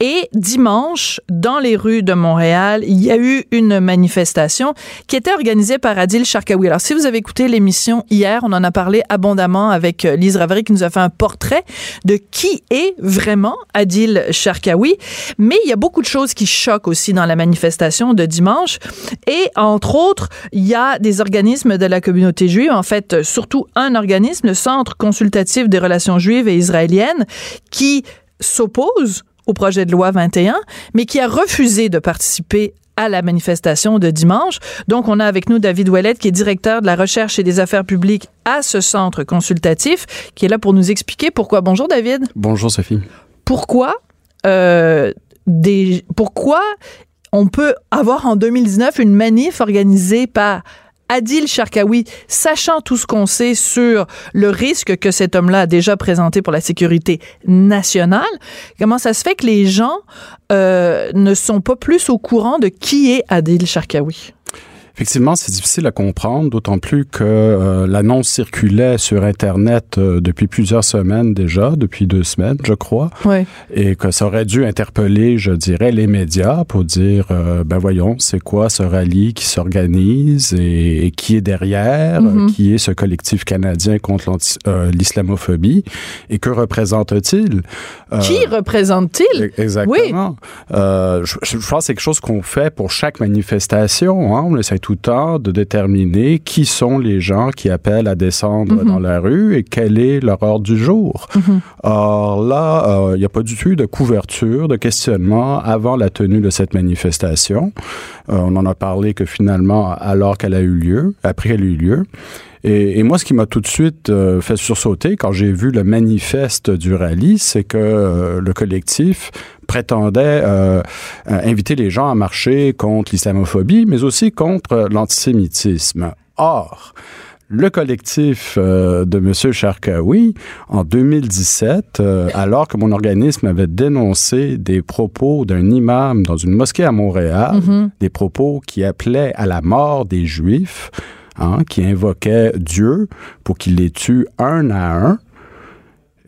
S3: Et dimanche, dans les rues de Montréal, il y a eu une manifestation qui était organisée par Adil Sharkawi. Alors, si vous avez écouté l'émission hier, on en a parlé abondamment avec euh, Lise Ravary qui nous a fait un portrait de qui est vraiment Adil Sharkawi. Mais il y a beaucoup de choses qui choquent aussi dans la manifestation de dimanche. Et entre autres, il y a des organismes de la communauté juive, en fait, surtout un organisme, le Centre consultatif des relations juives et israéliennes, qui s'oppose au projet de loi 21, mais qui a refusé de participer à la manifestation de dimanche. Donc, on a avec nous David Ouellette, qui est directeur de la recherche et des affaires publiques à ce centre consultatif, qui est là pour nous expliquer pourquoi. Bonjour, David.
S5: Bonjour, Sophie.
S3: Pourquoi, euh, des, pourquoi on peut avoir en 2019 une manif organisée par Adil Sharkawi, sachant tout ce qu'on sait sur le risque que cet homme-là a déjà présenté pour la sécurité nationale, comment ça se fait que les gens euh, ne sont pas plus au courant de qui est Adil Sharkawi?
S5: Effectivement, c'est difficile à comprendre, d'autant plus que euh, l'annonce circulait sur Internet euh, depuis plusieurs semaines déjà, depuis deux semaines, je crois,
S3: Oui.
S5: et que ça aurait dû interpeller, je dirais, les médias pour dire, euh, ben voyons, c'est quoi ce rallye qui s'organise et, et qui est derrière,
S3: Mhm.
S5: euh, qui est ce collectif canadien contre l'islamophobie, et que représente-t-il?
S3: Qui représente-t-il?
S5: E- Exactement. Euh, je, je pense que c'est quelque chose qu'on fait pour chaque manifestation. Hein. On essaie tout temps de déterminer qui sont les gens qui appellent à descendre
S3: Mhm.
S5: dans la rue et quel est leur ordre du jour. Or là, euh, il n'y a pas du tout de couverture, de questionnement avant la tenue de cette manifestation. Euh, on en a parlé que finalement, alors qu'elle a eu lieu, après qu'elle a eu lieu. Et, et moi, ce qui m'a tout de suite euh, fait sursauter quand j'ai vu le manifeste du rallye, c'est que euh, le collectif prétendait euh, inviter les gens à marcher contre l'islamophobie, mais aussi contre l'antisémitisme. Or, le collectif euh, de M. Sharkawi, en 2017, euh, alors que mon organisme avait dénoncé des propos d'un imam dans une mosquée à Montréal,
S3: Mhm.
S5: des propos qui appelaient à la mort des Juifs, hein, qui invoquaient Dieu pour qu'il les tue un à un,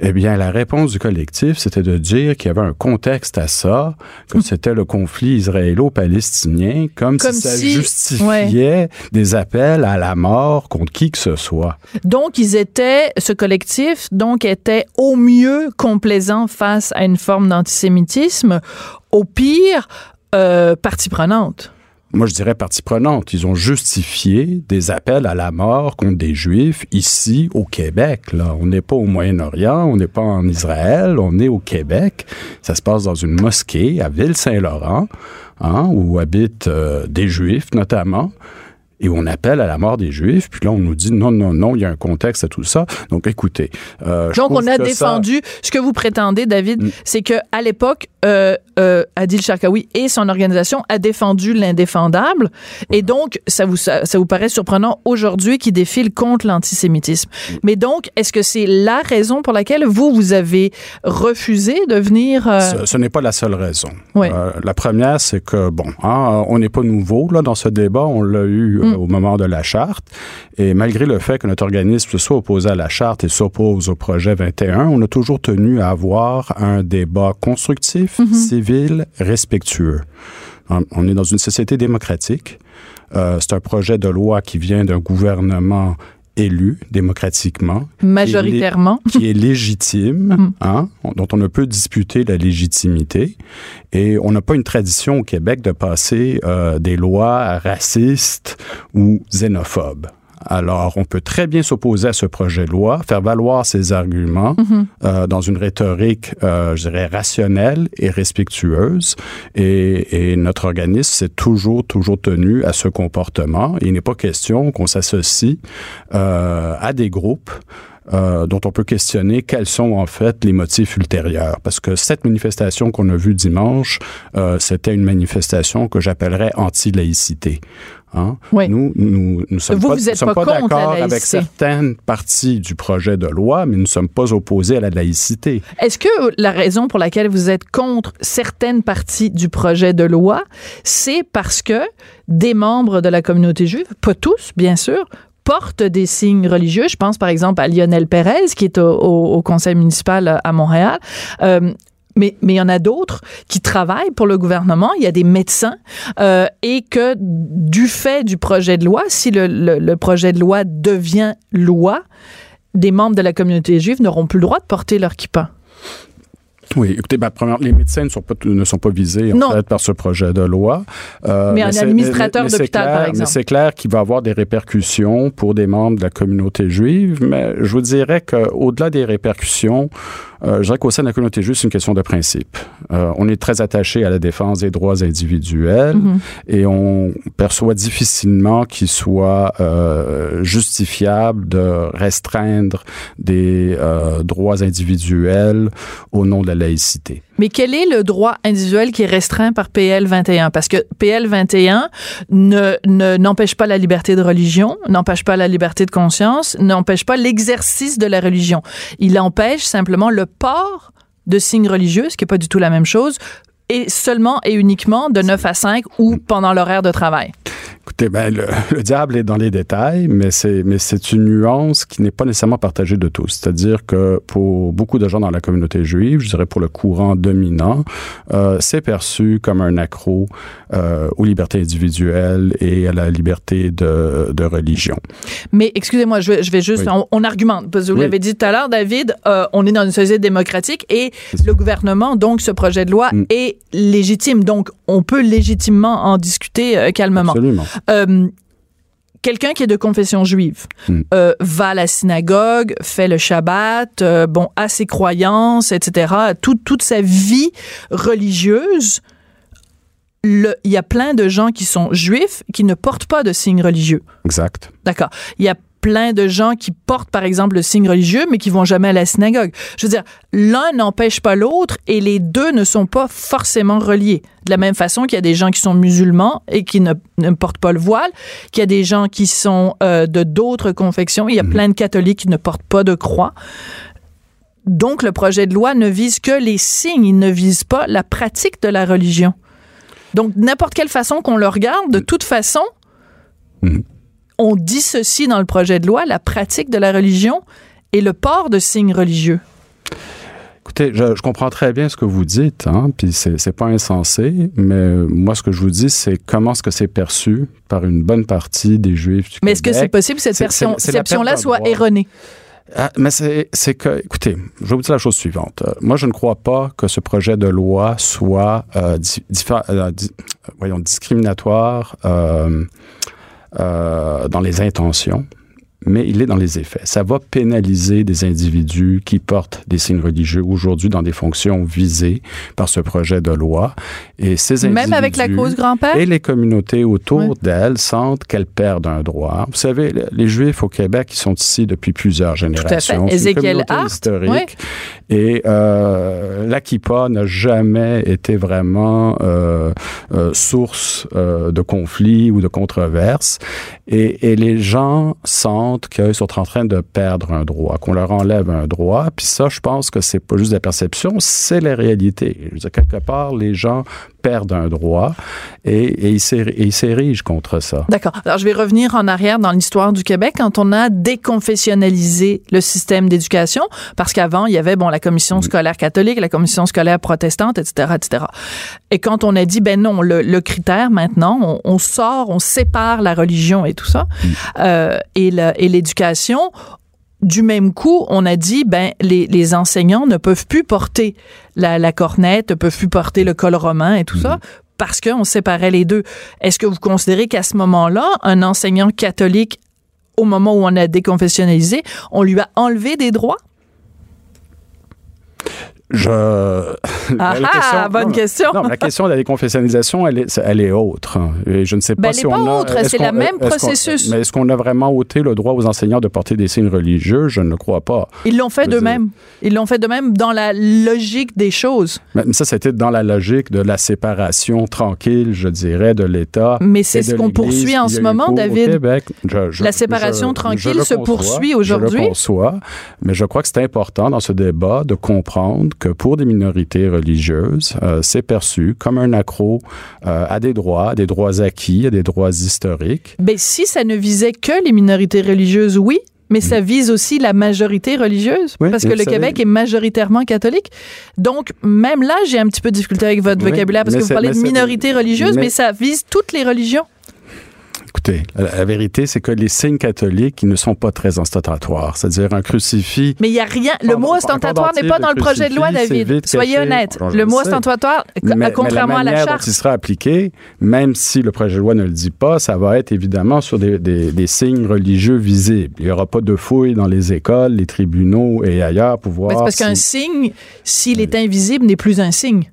S5: eh bien, la réponse du collectif, c'était de dire qu'il y avait un contexte à ça, que c'était le conflit israélo-palestinien, comme,
S3: Comme
S5: si ça
S3: si-
S5: justifiait des appels à la mort contre qui que ce soit.
S3: Donc, ils étaient, ce collectif, donc, était au mieux complaisant face à une forme d'antisémitisme, au pire, euh, partie prenante.
S5: Moi, je dirais partie prenante. Ils ont justifié des appels à la mort contre des Juifs ici au Québec. Là, on n'est pas au Moyen-Orient, on n'est pas en Israël, on est au Québec. Ça se passe dans une mosquée à Ville-Saint-Laurent, hein, où habitent euh, des Juifs notamment. Et on appelle à la mort des Juifs, puis là, on nous dit non, non, non, il y a un contexte à tout ça. Donc, écoutez. euh,
S3: Donc, on a
S5: ça-
S3: défendu. Ce que vous prétendez, David,
S5: Mm.
S3: c'est que à l'époque, euh, euh, Adil Sharkawi et son organisation a défendu l'indéfendable, et donc ça vous ça, ça vous paraît surprenant aujourd'hui qu'il défile contre l'antisémitisme.
S5: Mm.
S3: Mais donc, est-ce que c'est la raison pour laquelle vous vous avez refusé de venir euh,
S5: Ce, ce n'est pas la seule raison.
S3: Oui.
S5: Euh, la première, c'est que, bon, hein, on n'est pas nouveau là, dans ce débat. On l'a eu
S3: Mm.
S5: au moment de la charte. Et malgré le fait que notre organisme soit opposé à la charte et s'oppose au projet 21, on a toujours tenu à avoir un débat constructif,
S3: Mm-hmm.
S5: civil, respectueux. On est dans une société démocratique. Euh, c'est un projet de loi qui vient d'un gouvernement élu démocratiquement
S3: majoritairement
S5: qui est légitime, (laughs)
S3: Mm.
S5: hein, dont on ne peut disputer la légitimité. Et on n'a pas une tradition au Québec de passer euh, des lois racistes ou xénophobes. Alors, on peut très bien s'opposer à ce projet de loi, faire valoir ses arguments
S3: Mhm.
S5: euh, dans une rhétorique, euh, je dirais, rationnelle et respectueuse. Et, et notre organisme s'est toujours, toujours tenu à ce comportement. Il n'est pas question qu'on s'associe euh, à des groupes euh, dont on peut questionner quels sont en fait les motifs ultérieurs. Parce que cette manifestation qu'on a vue dimanche, euh, c'était une manifestation que j'appellerais anti-laïcité. Hein?
S3: Oui.
S5: Nous, nous, nous sommes
S3: Vous,
S5: pas,
S3: vous êtes pas
S5: pas, d'accord avec certaines parties du projet de loi, mais nous ne sommes pas opposés à la laïcité.
S3: Est-ce que la raison pour laquelle vous êtes contre certaines parties du projet de loi, c'est parce que des membres de la communauté juive, pas tous, bien sûr, portent des signes religieux? Je pense par exemple à Lionel Pérez, qui est au, au- au conseil municipal à Montréal. Euh, mais, mais il y en a d'autres qui travaillent pour le gouvernement. Il y a des médecins euh, et que du fait du projet de loi, si le, le- le projet de loi devient loi, des membres de la communauté juive n'auront plus le droit de porter leur kippa.
S5: Oui, écoutez, ben, première, les médecins ne sont pas, ne sont pas visés en
S3: Non.
S5: fait, par ce projet de loi. Euh,
S3: Mais un administrateur d'hôpital, par
S5: Mais
S3: exemple.
S5: c'est clair qu'il va avoir des répercussions pour des membres de la communauté juive, mais je vous dirais qu'au-delà des répercussions, euh, je dirais qu'au sein de la communauté juive, c'est une question de principe. Euh, on est très attaché à la défense des droits individuels
S3: Mm-hmm.
S5: et on perçoit difficilement qu'il soit euh, justifiable de restreindre des euh, droits individuels au nom de la laïcité.
S3: Mais quel est le droit individuel qui est restreint par PL 21? Parce que PL 21 ne, ne- n'empêche pas la liberté de religion, n'empêche pas la liberté de conscience, n'empêche pas l'exercice de la religion. Il empêche simplement le port de signes religieux, ce qui n'est pas du tout la même chose, et seulement et uniquement de 9 à 5 ou pendant l'horaire de travail.
S5: Écoutez, ben, le, (laughs) le diable est dans les détails, mais c'est, mais c'est une nuance qui n'est pas nécessairement partagée de tous. C'est-à-dire que pour beaucoup de gens dans la communauté juive, je dirais pour le courant dominant, euh, c'est perçu comme un accro euh, aux libertés individuelles et à la liberté de, de religion.
S3: Mais excusez-moi, je, vais- je vais juste,
S5: Oui.
S3: on, on argumente, parce que vous
S5: Oui.
S3: l'avez dit tout à l'heure, David, euh, on est dans une société démocratique et le gouvernement, donc ce projet de loi
S5: Mm.
S3: est légitime. Donc, on peut légitimement en discuter calmement.
S5: Absolument.
S3: Euh, Quelqu'un qui est de confession juive
S5: Mm.
S3: euh, va à la synagogue, fait le Shabbat, euh, bon, a ses croyances, etc. Tout- toute sa vie religieuse. Il y a plein de gens qui sont juifs qui ne portent pas de signes religieux.
S5: Exact.
S3: D'accord. Il y a plein de gens qui portent, par exemple, le signe religieux, mais qui vont jamais à la synagogue. Je veux dire, l'un n'empêche pas l'autre et les deux ne sont pas forcément reliés. De la même façon qu'il y a des gens qui sont musulmans et qui ne, ne portent pas le voile, qu'il y a des gens qui sont euh, de d'autres confections. Il y a plein de catholiques qui ne portent pas de croix. Donc, le projet de loi ne vise que les signes, il ne vise pas la pratique de la religion. Donc, n'importe quelle façon qu'on le regarde, de toute façon,
S5: Mhm.
S3: On dissocie dans le projet de loi la pratique de la religion et le port de signes religieux.
S5: Écoutez, je, je comprends très bien ce que vous dites, hein, puis c'est, pas insensé, mais moi, ce que je vous dis, c'est comment est-ce que c'est perçu par une bonne partie des Juifs du
S3: Mais est-ce que c'est possible que cette perception-là soit erronée?
S5: Ah, mais c'est, que, écoutez, je vais vous dire la chose suivante. Euh, moi, je ne crois pas que ce projet de loi soit euh, di- diffé- euh, di- voyons, discriminatoire euh, dans les intentions, mais il est dans les effets. Ça va pénaliser des individus qui portent des signes religieux aujourd'hui dans des fonctions visées par ce projet de loi. Et ces
S3: Même avec la
S5: individus
S3: cause grand-père?
S5: Et les communautés autour d'elles sentent qu'elles perdent un droit. Vous savez, le- les Juifs au Québec, ils sont ici depuis plusieurs générations. C'est une
S3: Ézéchiel
S5: communauté
S3: Hart,
S5: historique.
S3: ouais.
S5: Et euh, la kippa n'a jamais été vraiment euh, euh, source euh, de conflits ou de controverses. Et, et les gens sentent qu'ils sont en train de perdre un droit, qu'on leur enlève un droit. Puis ça, je pense que c'est pas juste la perception, c'est la réalité. Je veux dire, quelque part, les gens perdent un droit et, et ils s'érigent contre ça.
S3: D'accord. Alors, je vais revenir en arrière dans l'histoire du Québec quand on a déconfessionnalisé le système d'éducation, parce qu'avant, il y avait, bon, la commission scolaire catholique, la commission scolaire protestante, etc., etc. Et quand on a dit, ben non, le, le critère, maintenant, on, on sort, on sépare la religion et tout ça, euh, et l'éducation, du même coup, on a dit, ben, les, les enseignants ne peuvent plus porter la, la cornette, ne peuvent plus porter le col romain et tout ça, parce qu'on séparait les deux. Est-ce que vous considérez qu'à ce moment-là, un enseignant catholique, au moment où on a déconfessionnalisé, on lui a enlevé des droits?
S5: Je. (laughs)
S3: Ah, ah bonne
S5: non,
S3: question.
S5: Non, la question de la déconfessionnalisation, elle est, elle est autre. Et je ne sais pas
S3: Ben, elle
S5: si
S3: est pas
S5: on a.
S3: autre, c'est
S5: qu'on-
S3: le même processus.
S5: Mais est-ce qu'on a vraiment ôté le droit aux enseignants de porter des signes religieux? Je ne le crois pas.
S3: Ils l'ont fait
S5: Je
S3: d'eux-mêmes. Ils l'ont fait d'eux-mêmes dans la logique des choses.
S5: Mais ça, c'était dans la logique de la séparation tranquille, je dirais, de l'État.
S3: Mais c'est ce qu'on poursuit en ce moment, David.
S5: Québec. Je- je-
S3: La séparation
S5: je-
S3: tranquille
S5: je le
S3: se poursuit
S5: Je
S3: aujourd'hui.
S5: le conçois, mais je crois que c'est important dans ce débat de comprendre que pour des minorités religieuses, euh, c'est perçu comme un accro euh, à des droits, à des droits acquis, à des droits historiques.
S3: Ben, si ça ne visait que les minorités religieuses, oui, mais ça vise aussi la majorité religieuse,
S5: Oui,
S3: parce que
S5: mais
S3: le Québec est majoritairement catholique. Donc, même là, j'ai un petit peu de difficulté avec votre
S5: Oui,
S3: vocabulaire, parce
S5: mais
S3: que vous parlez
S5: mais
S3: de minorité religieuse, mais,
S5: mais-
S3: ça vise toutes les religions.
S5: Écoutez, la, la vérité, c'est que les signes catholiques, ils ne sont pas très ostentatoires. C'est-à-dire un crucifix.
S3: Mais il n'y a rien. Le mot ostentatoire n'est pas dans le projet de loi, David. Soyez honnête.
S5: Bon,
S3: le mot ostentatoire,
S5: Mais- mais
S3: contrairement à la charte.
S5: dont il sera appliqué, même si le projet de loi ne le dit pas, ça va être évidemment sur des, des- des signes religieux visibles. Il n'y aura pas de fouilles dans les écoles, les tribunaux et ailleurs pour voir
S3: c'est parce qu'un
S5: si-
S3: signe, s'il est invisible, n'est plus un signe.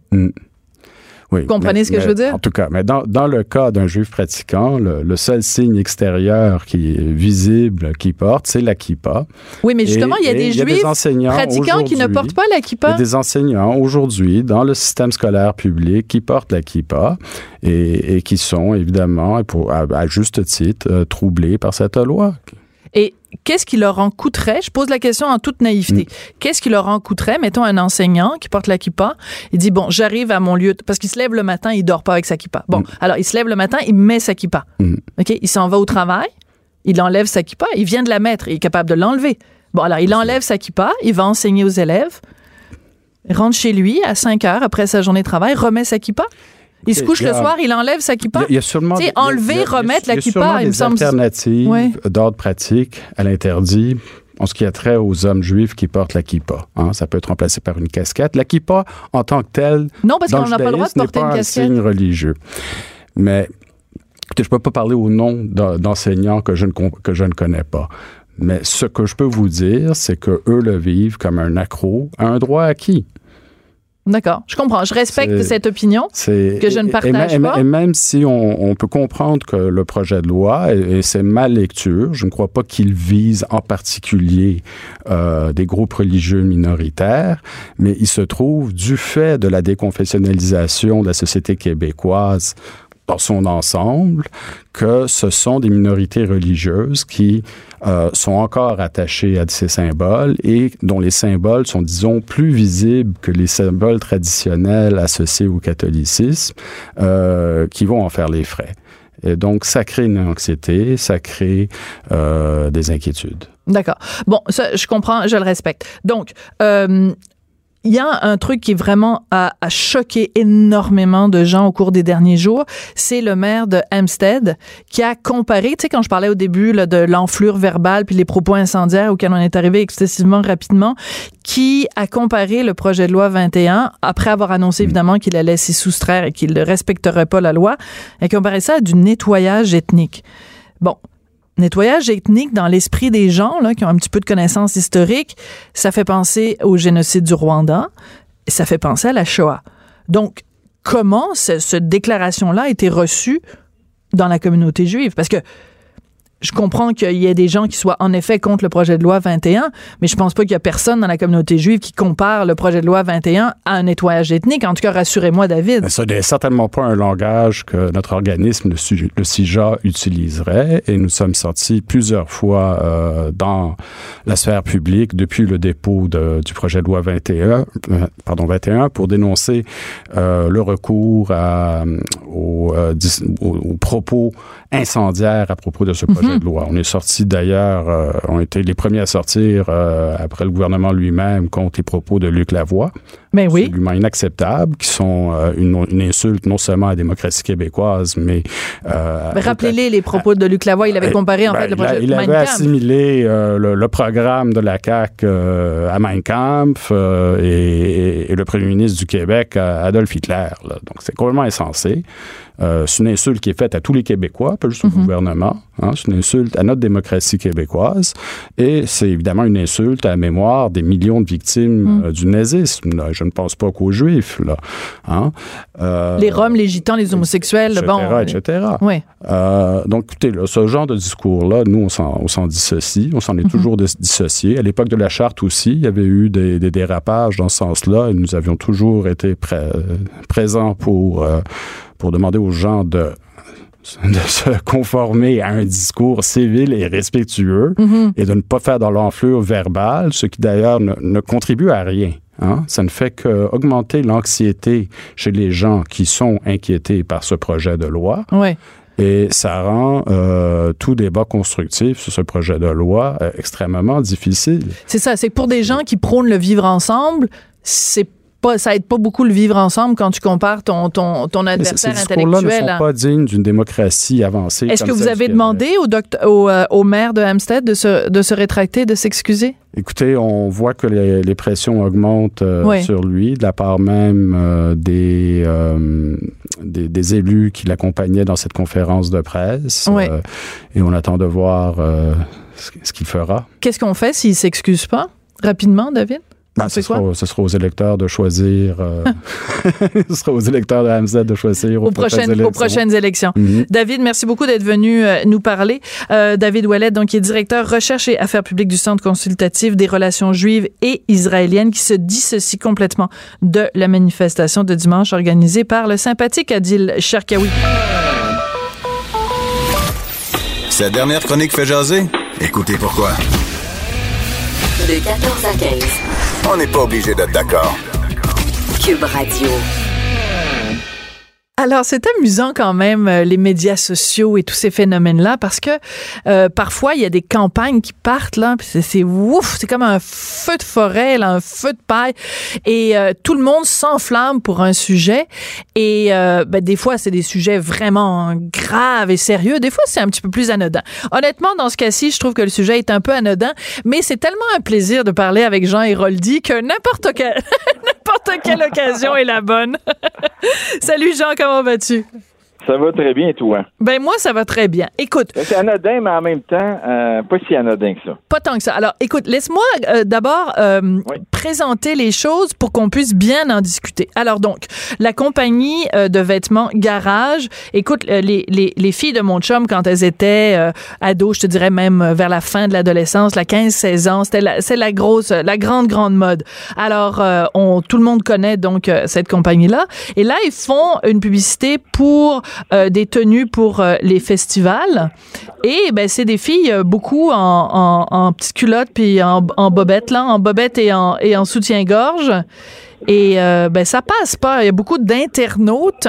S5: Oui,
S3: Vous comprenez
S5: mais-
S3: ce que je veux dire?
S5: En tout cas, mais dans, dans le cas d'un juif pratiquant, le, le seul signe extérieur qui est visible qu'il porte, c'est la kippa.
S3: Oui, mais justement,
S5: Et-
S3: il y a des
S5: il y a des
S3: juifs pratiquants qui ne portent pas la
S5: Il y
S3: kippa.
S5: a des enseignants aujourd'hui dans le système scolaire public qui portent la kippa et, et qui sont évidemment, et pour, à, à juste titre, euh, troublés par cette loi.
S3: Et qu'est-ce qui leur en coûterait? Je pose la question en toute naïveté.
S5: Mm.
S3: Qu'est-ce qui leur en coûterait? Mettons un enseignant qui porte la kippa. Il dit, bon, j'arrive à mon lieu, parce qu'il se lève le matin, il dort pas avec sa kippa. Bon, alors il se lève le matin, il met sa kippa.
S5: Mm.
S3: OK? Il s'en va au travail, il enlève sa kippa, il vient de la mettre, il est capable de l'enlever. Bon, alors il enlève sa kippa, il va enseigner aux élèves, il rentre chez lui à 5 heures après sa journée de travail, remet sa kippa. Il se couche le soir, il enlève sa kippa.
S5: Il y a- il y a sûrement
S3: enlever,
S5: il y a- il y a-
S3: remettre la
S5: il y a
S3: kippa,
S5: sûrement
S3: il me
S5: des
S3: semble-
S5: alternatives d'ordre pratique à l'interdit en ce qui a trait aux hommes juifs qui portent la kippa. hein. Ça peut être remplacé par une casquette. La kippa, en tant que telle,
S3: Non, parce qu'on n'a pas le droit de
S5: judaïsme, n'est
S3: porter
S5: pas
S3: une
S5: un signe religieux. Mais écoutez, je ne peux pas parler au nom d'en- d'enseignants que, je ne que je ne connais pas. Mais ce que je peux vous dire, c'est que eux le vivent comme un accro à un droit acquis.
S3: D'accord, je comprends. Je respecte cette opinion. Que je ne
S5: et-
S3: partage
S5: et,
S3: pas.
S5: Et même si on, on peut comprendre que le projet de loi, et, et c'est ma lecture, je ne crois pas qu'il vise en particulier euh, des groupes religieux minoritaires, mais il se trouve, du fait de la déconfessionnalisation de la société québécoise dans son ensemble, que ce sont des minorités religieuses qui euh, sont encore attachées à ces symboles et dont les symboles sont, disons, plus visibles que les symboles traditionnels associés au catholicisme, euh, qui vont en faire les frais. Et donc, ça crée une anxiété, ça crée euh, des inquiétudes.
S3: D'accord. Bon, ça, je comprends, je le respecte. Donc, il y a un truc qui vraiment a, a choqué énormément de gens au cours des derniers jours. C'est le maire de Hampstead qui a comparé, tu sais, quand je parlais au début là, de l'enflure verbale puis les propos incendiaires auxquels on est arrivé excessivement rapidement, qui a comparé le projet de loi 21, après avoir annoncé évidemment qu'il allait s'y soustraire et qu'il ne respecterait pas la loi, a comparé ça à du nettoyage ethnique. Bon, nettoyage ethnique dans l'esprit des gens là, qui ont un petit peu de connaissances historiques, ça fait penser au génocide du Rwanda, ça fait penser à la Shoah. Donc, comment ce- cette déclaration-là a été reçue dans la communauté juive? Parce que je comprends qu'il y ait des gens qui soient en effet contre le projet de loi 21, mais je pense pas qu'il y a personne dans la communauté juive qui compare le projet de loi 21 à un nettoyage ethnique. En tout cas, rassurez-moi, David.
S5: Mais ça n'est certainement pas un langage que notre organisme, le, CIJA, utiliserait. Et nous sommes sortis plusieurs fois euh, dans la sphère publique depuis le dépôt du projet de loi 21, euh, pardon, 21 pour dénoncer euh, le recours euh, aux- aux propos incendiaires à propos de ce projet de loi. On est sortis d'ailleurs, euh, on était les premiers à sortir euh, après le gouvernement lui-même contre les propos de Luc Lavoie
S3: Mais oui.
S5: absolument inacceptables, qui sont euh, une, une insulte non seulement à la démocratie québécoise, mais... euh,
S3: Mais Rappelez-les les propos de Luc Lavoie. Il avait comparé, en
S5: ben,
S3: fait, le
S5: il
S3: projet
S5: avait assimilé euh, le, le programme de la CAQ euh, à Mein Kampf euh, et, et le premier ministre du Québec à Adolf Hitler. là. Donc, c'est complètement insensé. Euh, c'est une insulte qui est faite à tous les Québécois, pas juste au gouvernement. hein. C'est une insulte à notre démocratie québécoise. Et c'est évidemment une insulte à la mémoire des millions de victimes euh, du nazisme. là. Je ne pense pas qu'aux Juifs, là. Hein?
S3: Euh, les Roms, les Gitans, les homosexuels,
S5: etc.,
S3: bon.
S5: etc.
S3: Oui.
S5: Euh, donc, écoutez, là, ce genre de discours-là, nous, on s'en, dissocie. On s'en est toujours dis- dissocié. À l'époque de la charte aussi, il y avait eu des, des dérapages dans ce sens-là. Et nous avions toujours été pré- présents pour, euh, pour demander aux gens de de se conformer à un discours civil et respectueux et de ne pas faire dans l'enflure verbale, ce qui d'ailleurs ne, ne contribue à rien. Hein? Ça ne fait qu'augmenter l'anxiété chez les gens qui sont inquiétés par ce projet de loi. Et ça rend euh, tout débat constructif sur ce projet de loi euh, extrêmement difficile.
S3: C'est ça, c'est que pour des gens qui prônent le vivre ensemble, c'est pas, ça aide pas beaucoup le vivre ensemble quand tu compares ton, ton, ton
S5: Mais c-
S3: adversaire
S5: ces discours-là ne
S3: intellectuel.
S5: sont pas dignes d'une démocratie avancée.
S3: Est-ce que vous avez demandé au, doct- au, euh, au maire de Hampstead de se, de se rétracter, de s'excuser?
S5: Écoutez, on voit que les, les pressions augmentent euh,
S3: Oui.
S5: sur lui, de la part même euh, des, euh, des, des élus qui l'accompagnaient dans cette conférence de presse.
S3: Oui.
S5: Et on attend de voir ce, ce qu'il fera.
S3: Qu'est-ce qu'on fait s'il s'excuse pas? Rapidement, David?
S5: Ben,
S3: On
S5: ce, sera, ce sera aux électeurs de choisir. euh, (laughs) (laughs) ce sera aux électeurs de Hampstead de choisir
S3: Aux prochaines, aux
S5: élections.
S3: prochaines élections.
S5: Mhm.
S3: David, merci beaucoup d'être venu euh, nous parler. Euh, David Ouellet, donc, qui est directeur recherche et affaires publiques du Centre consultatif des relations juives et israéliennes, qui se dissocie complètement de la manifestation de dimanche organisée par le sympathique Adil Sharkawi.
S2: Sa dernière chronique fait jaser? Écoutez pourquoi.
S1: De 14 à 15.
S2: On n'est pas obligé d'être d'accord.
S1: Cube Radio.
S3: Alors, c'est amusant quand même, euh, les médias sociaux et tous ces phénomènes-là, parce que euh, parfois, il y a des campagnes qui partent, là, c'est- ouf, c'est comme un feu de forêt, là, un feu de paille, et euh, tout le monde s'enflamme pour un sujet, et euh, ben, des fois, c'est des sujets vraiment graves et sérieux, des fois, c'est un petit peu plus anodin. Honnêtement, dans ce cas-ci, je trouve que le sujet est un peu anodin, mais c'est tellement un plaisir de parler avec Jean Héroldi que n'importe quelle, (laughs) n'importe quelle occasion est la bonne. (laughs) Salut Jean, vas-tu?
S6: Ça va très bien, toi.
S3: Ben moi, ça va très bien. Écoute,
S6: C'est anodin, mais en même temps, euh, pas si anodin que ça.
S3: pas tant que ça. Alors, écoute, laisse-moi euh, d'abord euh,
S6: Oui.
S3: présenter les choses pour qu'on puisse bien en discuter. Alors donc, la compagnie de vêtements Garage, écoute, les, les, les filles de mon chum, quand elles étaient ados, je te dirais même vers la fin de l'adolescence, la 15-16 ans, c'était la, c'est la grosse, la grande, grande mode. Alors, on, tout le monde connaît donc cette compagnie-là. Et là, ils font une publicité pour euh, des tenues pour euh, les festivals. Et ben c'est des filles euh, beaucoup en, en, en petites culottes puis en, en bobette là, en bobette et en, et en soutien-gorge. Et euh, ben ça passe pas. Il y a beaucoup d'internautes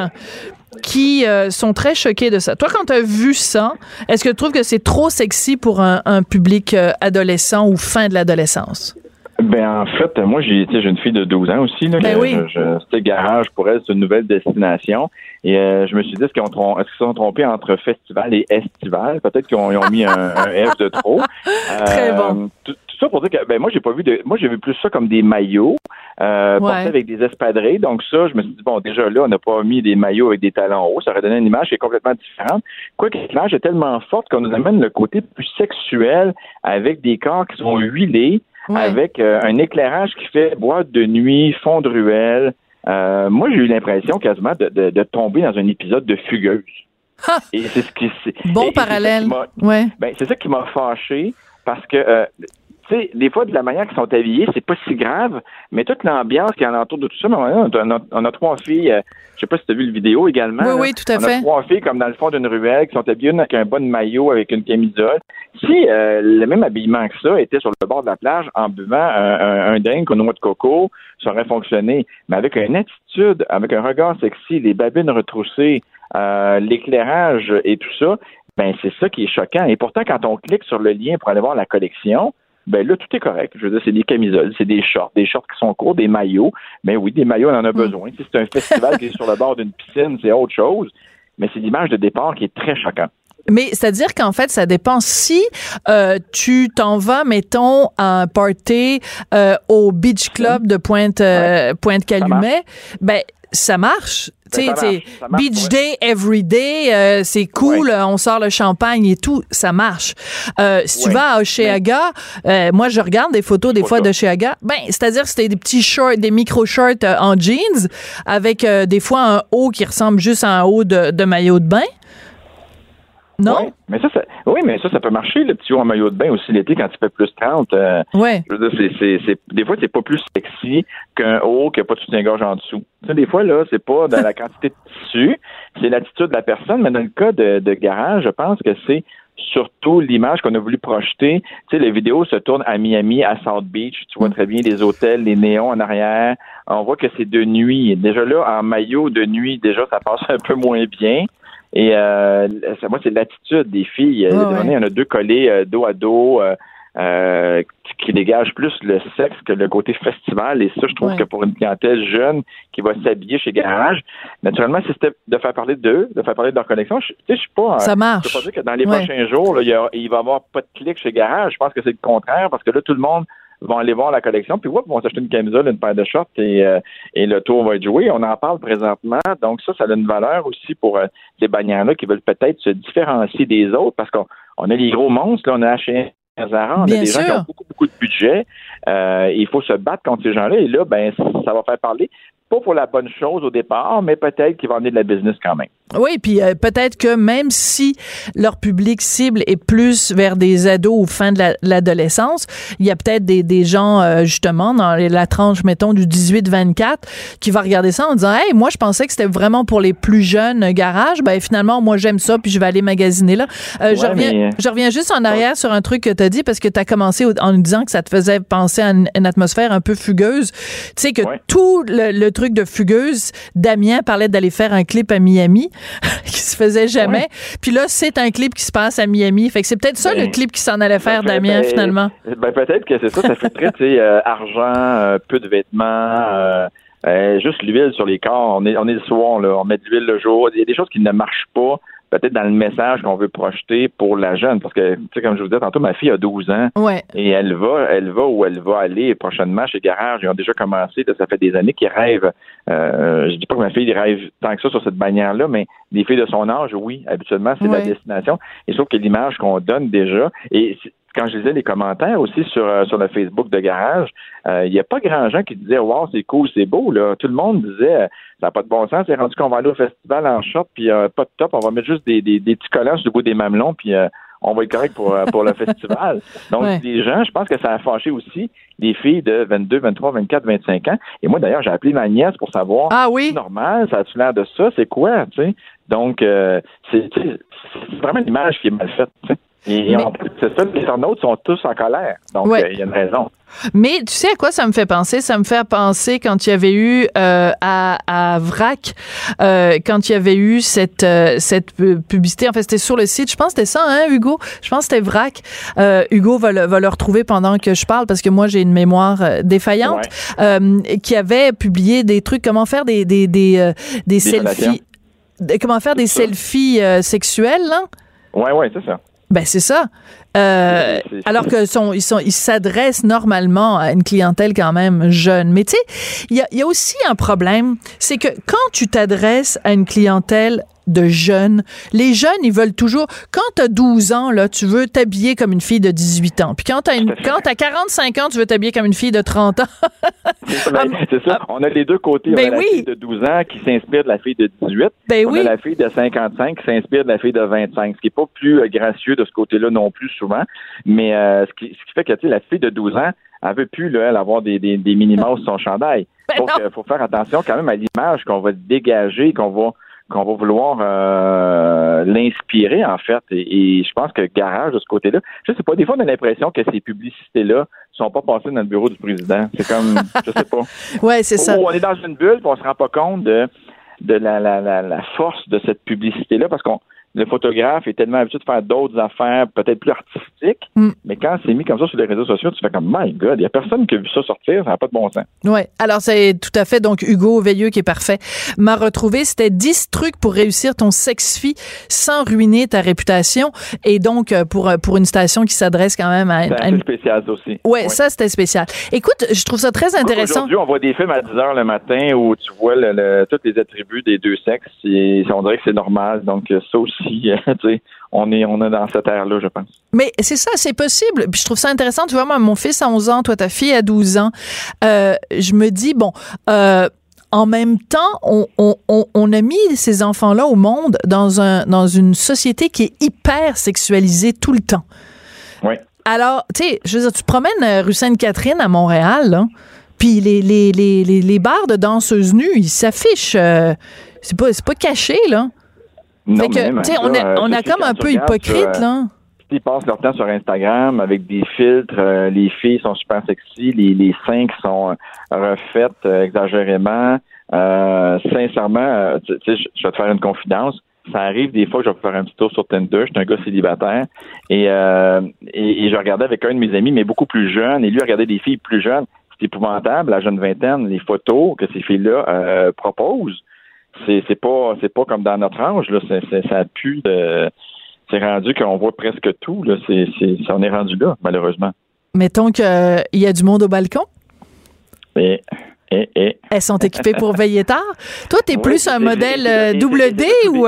S3: qui euh, sont très choqués de ça. Toi, quand tu as vu ça, est-ce que tu trouves que c'est trop sexy pour un, un public euh, adolescent ou fin de l'adolescence?
S6: Ben en fait, moi j'ai tu sais, j'ai une fille de 12 ans aussi. Là,
S3: Ben oui.
S6: C'était garage pour elle, c'est une nouvelle destination. Et euh, je me suis dit, est-ce qu'ils qu'ils se sont trompés entre festival et estival? Peut-être qu'ils ont, ont mis un, un F de trop. (laughs)
S3: Très
S6: Euh,
S3: bon.
S6: Tout, tout ça pour dire que ben moi j'ai pas vu de. Moi j'ai vu plus ça comme des maillots. Euh,
S3: Ouais.
S6: portés avec des espadrilles. Donc ça, je me suis dit, bon, déjà là, on n'a pas mis des maillots avec des talons hauts. Ça aurait donné une image qui est complètement différente. Quoique l'image est tellement forte qu'on nous amène le côté plus sexuel avec des corps qui sont huilés,
S3: Ouais.
S6: avec euh, un éclairage qui fait boîte de nuit, fond de ruelle. Euh, moi, j'ai eu l'impression quasiment de, de- de tomber dans un épisode de Fugueuse. Et c'est ce qui c'est- et-
S3: Bon
S6: et c'est
S3: parallèle.
S6: qui m'a-
S3: Ouais.
S6: ben, c'est ça qui m'a fâché parce que, euh, tu sais, des fois, de la manière qu'ils sont habillés, c'est pas si grave, mais toute l'ambiance qui est alentour de tout ça, on a, on a- on trois filles, euh, je sais pas si tu as vu le vidéo également.
S3: Oui,
S6: là.
S3: oui, tout à
S6: on
S3: fait.
S6: a trois filles comme dans le fond d'une ruelle qui sont habillées avec un bon maillot, avec une camisole. Si euh, le même habillement que ça était sur le bord de la plage en buvant un, un, un drink aux noix de coco, ça aurait fonctionné. Mais avec une attitude, avec un regard sexy, les babines retroussées, euh, l'éclairage et tout ça, ben c'est ça qui est choquant. Et pourtant, quand on clique sur le lien pour aller voir la collection, ben là, tout est correct. Je veux dire, c'est des camisoles, c'est des shorts, des shorts qui sont courts, des maillots. Ben oui, des maillots, on en a besoin. Si c'est un festival qui est sur le bord d'une piscine, c'est autre chose. Mais c'est l'image de départ qui est très choquante.
S3: Mais c'est-à-dire qu'en fait, ça dépend si euh, tu t'en vas, mettons, à un party euh, au Beach Club de Pointe, euh, Pointe-Calumet, ben ça marche. Tu sais,
S6: Ben, ça
S3: c'est
S6: marche, ça marche,
S3: beach day, every day, euh, c'est cool, euh, on sort le champagne et tout, ça marche. Euh, si tu vas à Oshéaga, euh, moi je regarde des photos des fois
S6: ça.
S3: d'Oshéaga, ben, c'est-à-dire c'était des petits shorts, des micro-shorts euh, en jeans, avec euh, des fois un haut qui ressemble juste à un haut de, de maillot de bain. Non?
S6: Ouais, mais ça, ça, oui, mais ça, ça peut marcher, le petit haut en maillot de bain aussi l'été quand il fait plus 30. euh,
S3: Ouais.
S6: je veux dire, c'est, c'est, c'est- des fois, c'est pas plus sexy qu'un haut qui n'a pas de soutien-gorge en dessous. Tu sais, des fois, là, c'est pas dans la (laughs) quantité de tissu, c'est l'attitude de la personne, mais dans le cas de, de garage, je pense que c'est surtout l'image qu'on a voulu projeter. Tu sais, les vidéos se tournent à Miami, à South Beach. Tu vois très bien les hôtels, les néons en arrière. On voit que c'est de nuit. Déjà là, en maillot de nuit, déjà, ça passe (laughs) un peu moins bien. Et euh, moi, c'est l'attitude des filles. Il y
S3: ouais.
S6: il en a deux collés euh, dos à dos. euh, euh, qui- dégagent plus le sexe que le côté festival. Et ça, je trouve
S3: Ouais.
S6: que pour une clientèle jeune qui va s'habiller chez Garage, naturellement, c'était de faire parler d'eux, de faire parler de leur connexion, je, tu sais, je suis pas...
S3: Ça
S6: Je
S3: marche.
S6: peux pas dire que dans les
S3: Ouais.
S6: prochains jours, là, il, y a- il va y avoir pas de clic chez Garage. Je pense que c'est le contraire parce que là, tout le monde va aller voir la collection, puis whoop, vont s'acheter une camisole, une paire de shorts et, euh, et le tour va être joué. On en parle présentement. Donc ça, ça a une valeur aussi pour euh, ces bannières-là qui veulent peut-être se différencier des autres parce qu'on on a les gros monstres, là, on a H&M, Zara, on a des gens qui ont beaucoup, beaucoup de budget. Euh, il faut se battre contre ces gens-là. Et là, ben, ça va faire parler, pas pour la bonne chose au départ, mais peut-être qu'il va amener de la business quand même.
S3: Oui, puis euh, peut-être que même si leur public cible est plus vers des ados ou fin de la- l'adolescence, il y a peut-être des, des gens, euh, justement, dans la tranche, mettons, du 18-24, qui va regarder ça en disant, hey, moi, je pensais que c'était vraiment pour les plus jeunes euh, garages. Ben, finalement, moi, j'aime ça, puis je vais aller magasiner là. Euh, je, reviens,
S6: mais-
S3: je reviens juste en arrière sur un truc que tu as dit, parce que tu as commencé en nous disant que ça te faisait penser à une, une atmosphère un peu fugueuse. Tu sais que
S6: Ouais.
S3: tout le, le truc de fugueuse, Damien parlait d'aller faire un clip à Miami, (laughs) qui se faisait jamais. Puis là, c'est un clip qui se passe à Miami. Fait que c'est peut-être ça
S6: Ben,
S3: le clip qui s'en allait faire,
S6: Ça fait-
S3: Damien,
S6: ben,
S3: finalement.
S6: Ben, peut-être que c'est ça. Ça fait très, tu sais, euh, argent, euh, peu de vêtements, euh, euh, juste l'huile sur les corps. On est, on est le soir, là. On met de l'huile le jour. Il y a des choses qui ne marchent pas, peut-être dans le message qu'on veut projeter pour la jeune. Parce que, tu sais, comme je vous disais tantôt, ma fille a 12 ans.
S3: Ouais.
S6: Et elle va, elle va où elle va aller prochainement chez Garage. Ils ont déjà commencé. là, ça fait des années qu'ils rêvent. Euh, je dis pas que ma fille rêve tant que ça sur cette bannière-là, mais des filles de son âge, oui, habituellement, c'est
S3: Ouais.
S6: la destination. Et sauf que l'image qu'on donne déjà, et quand je lisais les commentaires aussi sur, euh, sur le Facebook de Garage, euh, il n'y a pas grand gens qui disaient Wow, c'est cool, c'est beau. Là. Tout le monde disait euh, Ça n'a pas de bon sens, c'est rendu qu'on va aller au festival en short, puis euh, pas de top, on va mettre juste des, des, des petits collants sur le bout des mamelons, puis euh, on va être correct pour, pour le (laughs) festival. Donc,
S3: Ouais.
S6: les gens, je pense que ça a fâché aussi les filles de 22, 23, 24, 25 ans. Et moi, d'ailleurs, j'ai appelé ma nièce pour savoir
S3: Ah oui?
S6: c'est normal, ça a-tu l'air de ça? C'est quoi, tu sais? Donc, euh, c'est vraiment l'image qui est mal faite, tu sais. Et, et
S3: Mais-
S6: en plus, c'est ça, les internautes sont tous en colère. Donc, euh, il
S3: Ouais.
S6: y a une raison.
S3: Mais tu sais à quoi ça me fait penser? Ça me fait penser quand il y avait eu euh, à, à VRAC, euh, quand il y avait eu cette, euh, cette pu- publicité. En fait, c'était sur le site. Je pense que c'était ça, hein, Hugo? Je pense que c'était VRAC. Euh, Hugo va le, va le retrouver pendant que je parle parce que moi, j'ai une mémoire euh, défaillante. Euh, qui avait publié des trucs, comment faire des, des, des, euh, des
S6: fellations.
S3: selfies. de- Comment faire des selfies sexuelles, là?
S6: Oui, oui, c'est ça.
S3: Ben c'est ça. Euh, alors que sont, ils sont, ils s'adressent normalement à une clientèle quand même jeune. Mais tu sais, il y a, il y a aussi un problème, c'est que quand tu t'adresses à une clientèle de jeunes, les jeunes, ils veulent toujours. Quand t'as 12 ans, là, tu veux t'habiller comme une fille de 18 ans. Puis quand t'as une, quand t'as 45 ans, tu veux t'habiller comme une fille de 30 ans.
S6: C'est ça, ben, (laughs) ça. On a les deux côtés.
S3: Ben
S6: on a
S3: oui.
S6: la fille de 12 ans qui s'inspire de la fille de 18.
S3: Ben
S6: on
S3: oui.
S6: a la fille de 55 qui s'inspire de la fille de 25, ce qui n'est pas plus euh, gracieux de ce côté-là non plus souvent. Mais euh, ce, qui, ce qui fait que tu sais, la fille de 12 ans, elle veut plus là, elle avoir des, des, Mouse sur son chandail.
S3: Ben
S6: Donc, il faut faire attention quand même à l'image qu'on va dégager, qu'on va qu'on va vouloir euh, l'inspirer en fait. Et, et je pense que Garage de ce côté-là, je sais pas, des fois on a l'impression que ces publicités-là sont pas passées dans le bureau du président. C'est comme, (laughs) je sais pas.
S3: Ouais, c'est ça.
S6: Ou on est dans une bulle, puis on se rend pas compte de, de la, la, la, la force de cette publicité-là, parce qu'on le photographe est tellement habitué de faire d'autres affaires, peut-être plus artistiques,
S3: Mm.
S6: mais quand c'est mis comme ça sur les réseaux sociaux, tu fais comme, my God, il n'y a personne qui a vu ça sortir, ça n'a pas de bon sens.
S3: Oui, alors c'est tout à fait donc Hugo Veilleux qui est parfait. M'a retrouvé, c'était 10 trucs pour réussir ton sex-fi sans ruiner ta réputation et donc euh, pour euh, pour une station qui s'adresse quand même à, une
S6: spécial ça aussi.
S3: Ouais, ça c'était spécial. Écoute, je trouve ça très intéressant.
S6: Aujourd'hui, on voit des films à 10 heures le matin où tu vois le, le- tous les attributs des deux sexes et on dirait que c'est normal. Donc, ça aussi, (laughs) on est, on est dans cette ère-là, je pense.
S3: Mais c'est ça, c'est possible. Puis je trouve ça intéressant. Tu vois, moi, mon fils a 11 ans, toi, ta fille a 12 ans. Euh, je me dis, bon, euh, en même temps, on, on, on, on a mis ces enfants-là au monde dans, un, dans une société qui est hyper sexualisée tout le temps.
S6: Oui.
S3: Alors, tu sais, je veux dire, tu promènes euh, rue Sainte-Catherine à Montréal, là, puis les, les, les, les, les bars de danseuses nues, ils s'affichent. euh, c'est pas, c'est pas caché, là.
S6: Non,
S3: fait que, on,
S6: ça,
S3: a,
S6: euh,
S3: on a comme un peu hypocrite,
S6: sur, euh,
S3: là.
S6: Ils passent leur temps sur Instagram avec des filtres. euh, les filles sont super sexy. Les, les seins qui sont euh, refaites euh, exagérément. Euh, sincèrement, euh, tu tu sais, je je vais te faire une confidence. Ça arrive des fois que je vais faire un petit tour sur Tinder. Je suis un gars célibataire. Et, euh, et, et je regardais avec un de mes amis, mais beaucoup plus jeune. Et lui regardait des filles plus jeunes. C'est épouvantable, la jeune vingtaine, les photos que ces filles-là euh, proposent. C'est c'est pas c'est pas comme dans notre âge. Là. C'est- c'est- ça pue de c'est rendu qu'on voit presque tout. Là. C'est, c'est, on est rendu là, malheureusement.
S3: Mettons qu'il y a du monde au balcon.
S6: Et, et, et.
S3: Elles sont équipées pour veiller tard. Toi, t'es
S6: Oui,
S3: plus un modèle euh, double D ou...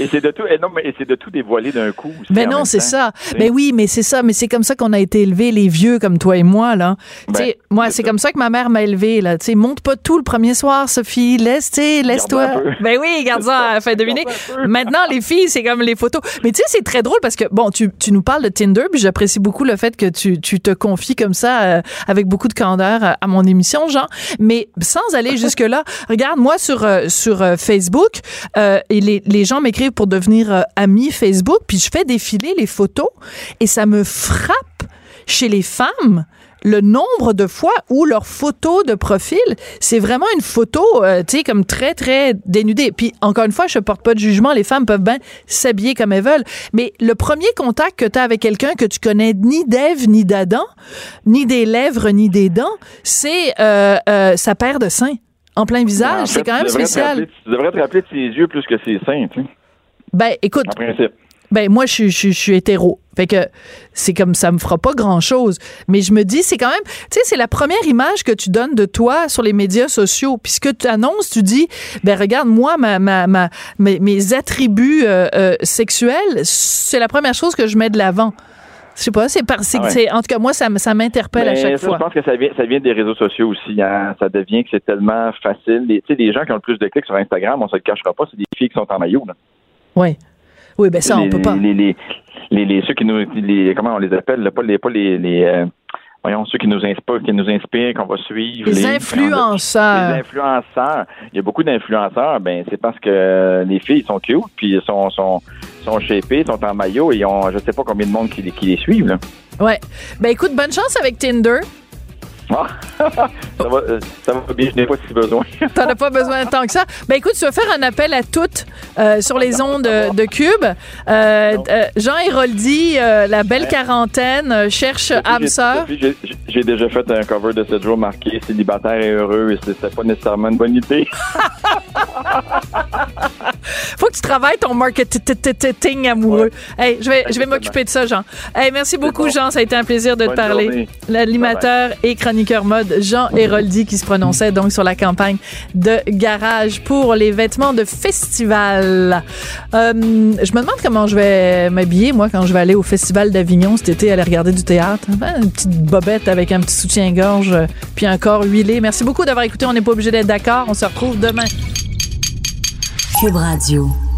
S3: euh,
S6: Et c'est de tout, et non, mais c'est de tout dévoiler d'un coup. aussi
S3: Mais non, c'est ça. Mais oui, mais c'est ça. Mais c'est comme ça qu'on a été élevés, les vieux comme toi et moi, là.
S6: Ben,
S3: tu sais, moi,
S6: c'est
S3: comme ça que ma mère m'a élevé, là. Tu sais, monte pas tout le premier soir, Sophie. Laisse, tu sais, laisse-toi. Ben oui, garde ça à la fin de deviner. Maintenant, les filles, c'est comme les photos. Mais tu sais, c'est très drôle parce que, bon, tu, tu nous parles de Tinder, puis j'apprécie beaucoup le fait que tu, tu te confies comme ça, euh, avec beaucoup de candeur à, à mon émission, Jean. Mais sans aller jusque-là, regarde, moi, sur, euh, sur euh, Facebook, euh, et les, les gens m'écrivent pour devenir euh, amis Facebook, puis je fais défiler les photos, et ça me frappe chez les femmes le nombre de fois où leur photo de profil, c'est vraiment une photo, euh, tu sais, comme très, très dénudée. Puis, encore une fois, je porte pas de jugement, les femmes peuvent bien s'habiller comme elles veulent. Mais le premier contact que tu as avec quelqu'un que tu connais ni d'Ève, ni d'Adam, ni des lèvres, ni des dents, c'est euh, euh, sa paire de seins en plein visage.
S6: En fait,
S3: c'est quand même spécial.
S6: rappeler- tu devrais te rappeler de ses yeux plus que ses seins, tu sais,
S3: Ben, écoute,
S6: en principe.
S3: ben moi je, suis- je, suis- je suis hétéro. Fait que c'est comme ça me fera pas grand-chose, mais je me dis c'est quand même tu sais c'est la première image que tu donnes de toi sur les médias sociaux puisque tu annonces tu dis ben regarde moi ma, ma, ma mes, mes attributs euh, euh, sexuels c'est la première chose que je mets de l'avant. Je sais pas, c'est par c'est
S6: Ah ouais.
S3: en tout cas moi ça ça m'interpelle à chaque
S6: ça,
S3: fois.
S6: Je pense que ça vient, ça vient des réseaux sociaux aussi. Hein. Ça devient que c'est tellement facile. Les, tu sais, les gens qui ont le plus de clics sur Instagram, on se le cachera pas, c'est des filles qui sont en maillot. Là.
S3: Oui. Oui, ben ça on
S6: les,
S3: peut pas.
S6: Les, les, les, les- ceux qui nous, les, comment on les appelle, pas les, pas les, les euh, voyons, ceux qui nous inspirent, qui nous inspirent, qu'on va suivre.
S3: Les influenceurs.
S6: Les influenceurs. Il y a beaucoup d'influenceurs. Ben, c'est parce que les filles sont cute, puis sont, sont, sont shapées, sont en maillot, et ont, je sais pas combien de monde qui, les- qui les suivent, là.
S3: Ouais. Ben écoute, bonne chance avec Tinder.
S6: Ah, (laughs) ça, va, euh, ça va bien, je n'ai pas si besoin. (laughs)
S3: T'en as pas besoin tant que ça. Ben écoute, tu vas faire un appel à toutes euh, sur les ondes de, de Cube. Euh, euh, Jean Héroldi, euh, la belle quarantaine, euh, cherche âme
S6: J'ai-
S3: sœur.
S6: déjà fait un cover de 7 jours marqué célibataire et heureux, et c'était pas nécessairement une bonne idée. (laughs)
S3: Faut que tu travailles ton marketing amoureux. Hey, je vais, je vais m'occuper de ça, Jean. Hey, merci beaucoup,
S6: bon.
S3: Jean. Ça a été un plaisir de te parler. L'animateur et chroniqueur Jean Héroldi qui se prononçait donc sur la campagne de garage pour les vêtements de festival. Euh, je me demande comment je vais m'habiller, moi, quand je vais aller au Festival d'Avignon cet été, aller regarder du théâtre. Ben, Une petite bobette avec un petit soutien-gorge puis un corps huilé. Merci beaucoup d'avoir écouté. On n'est pas obligé d'être d'accord. On se retrouve demain.
S1: Cube.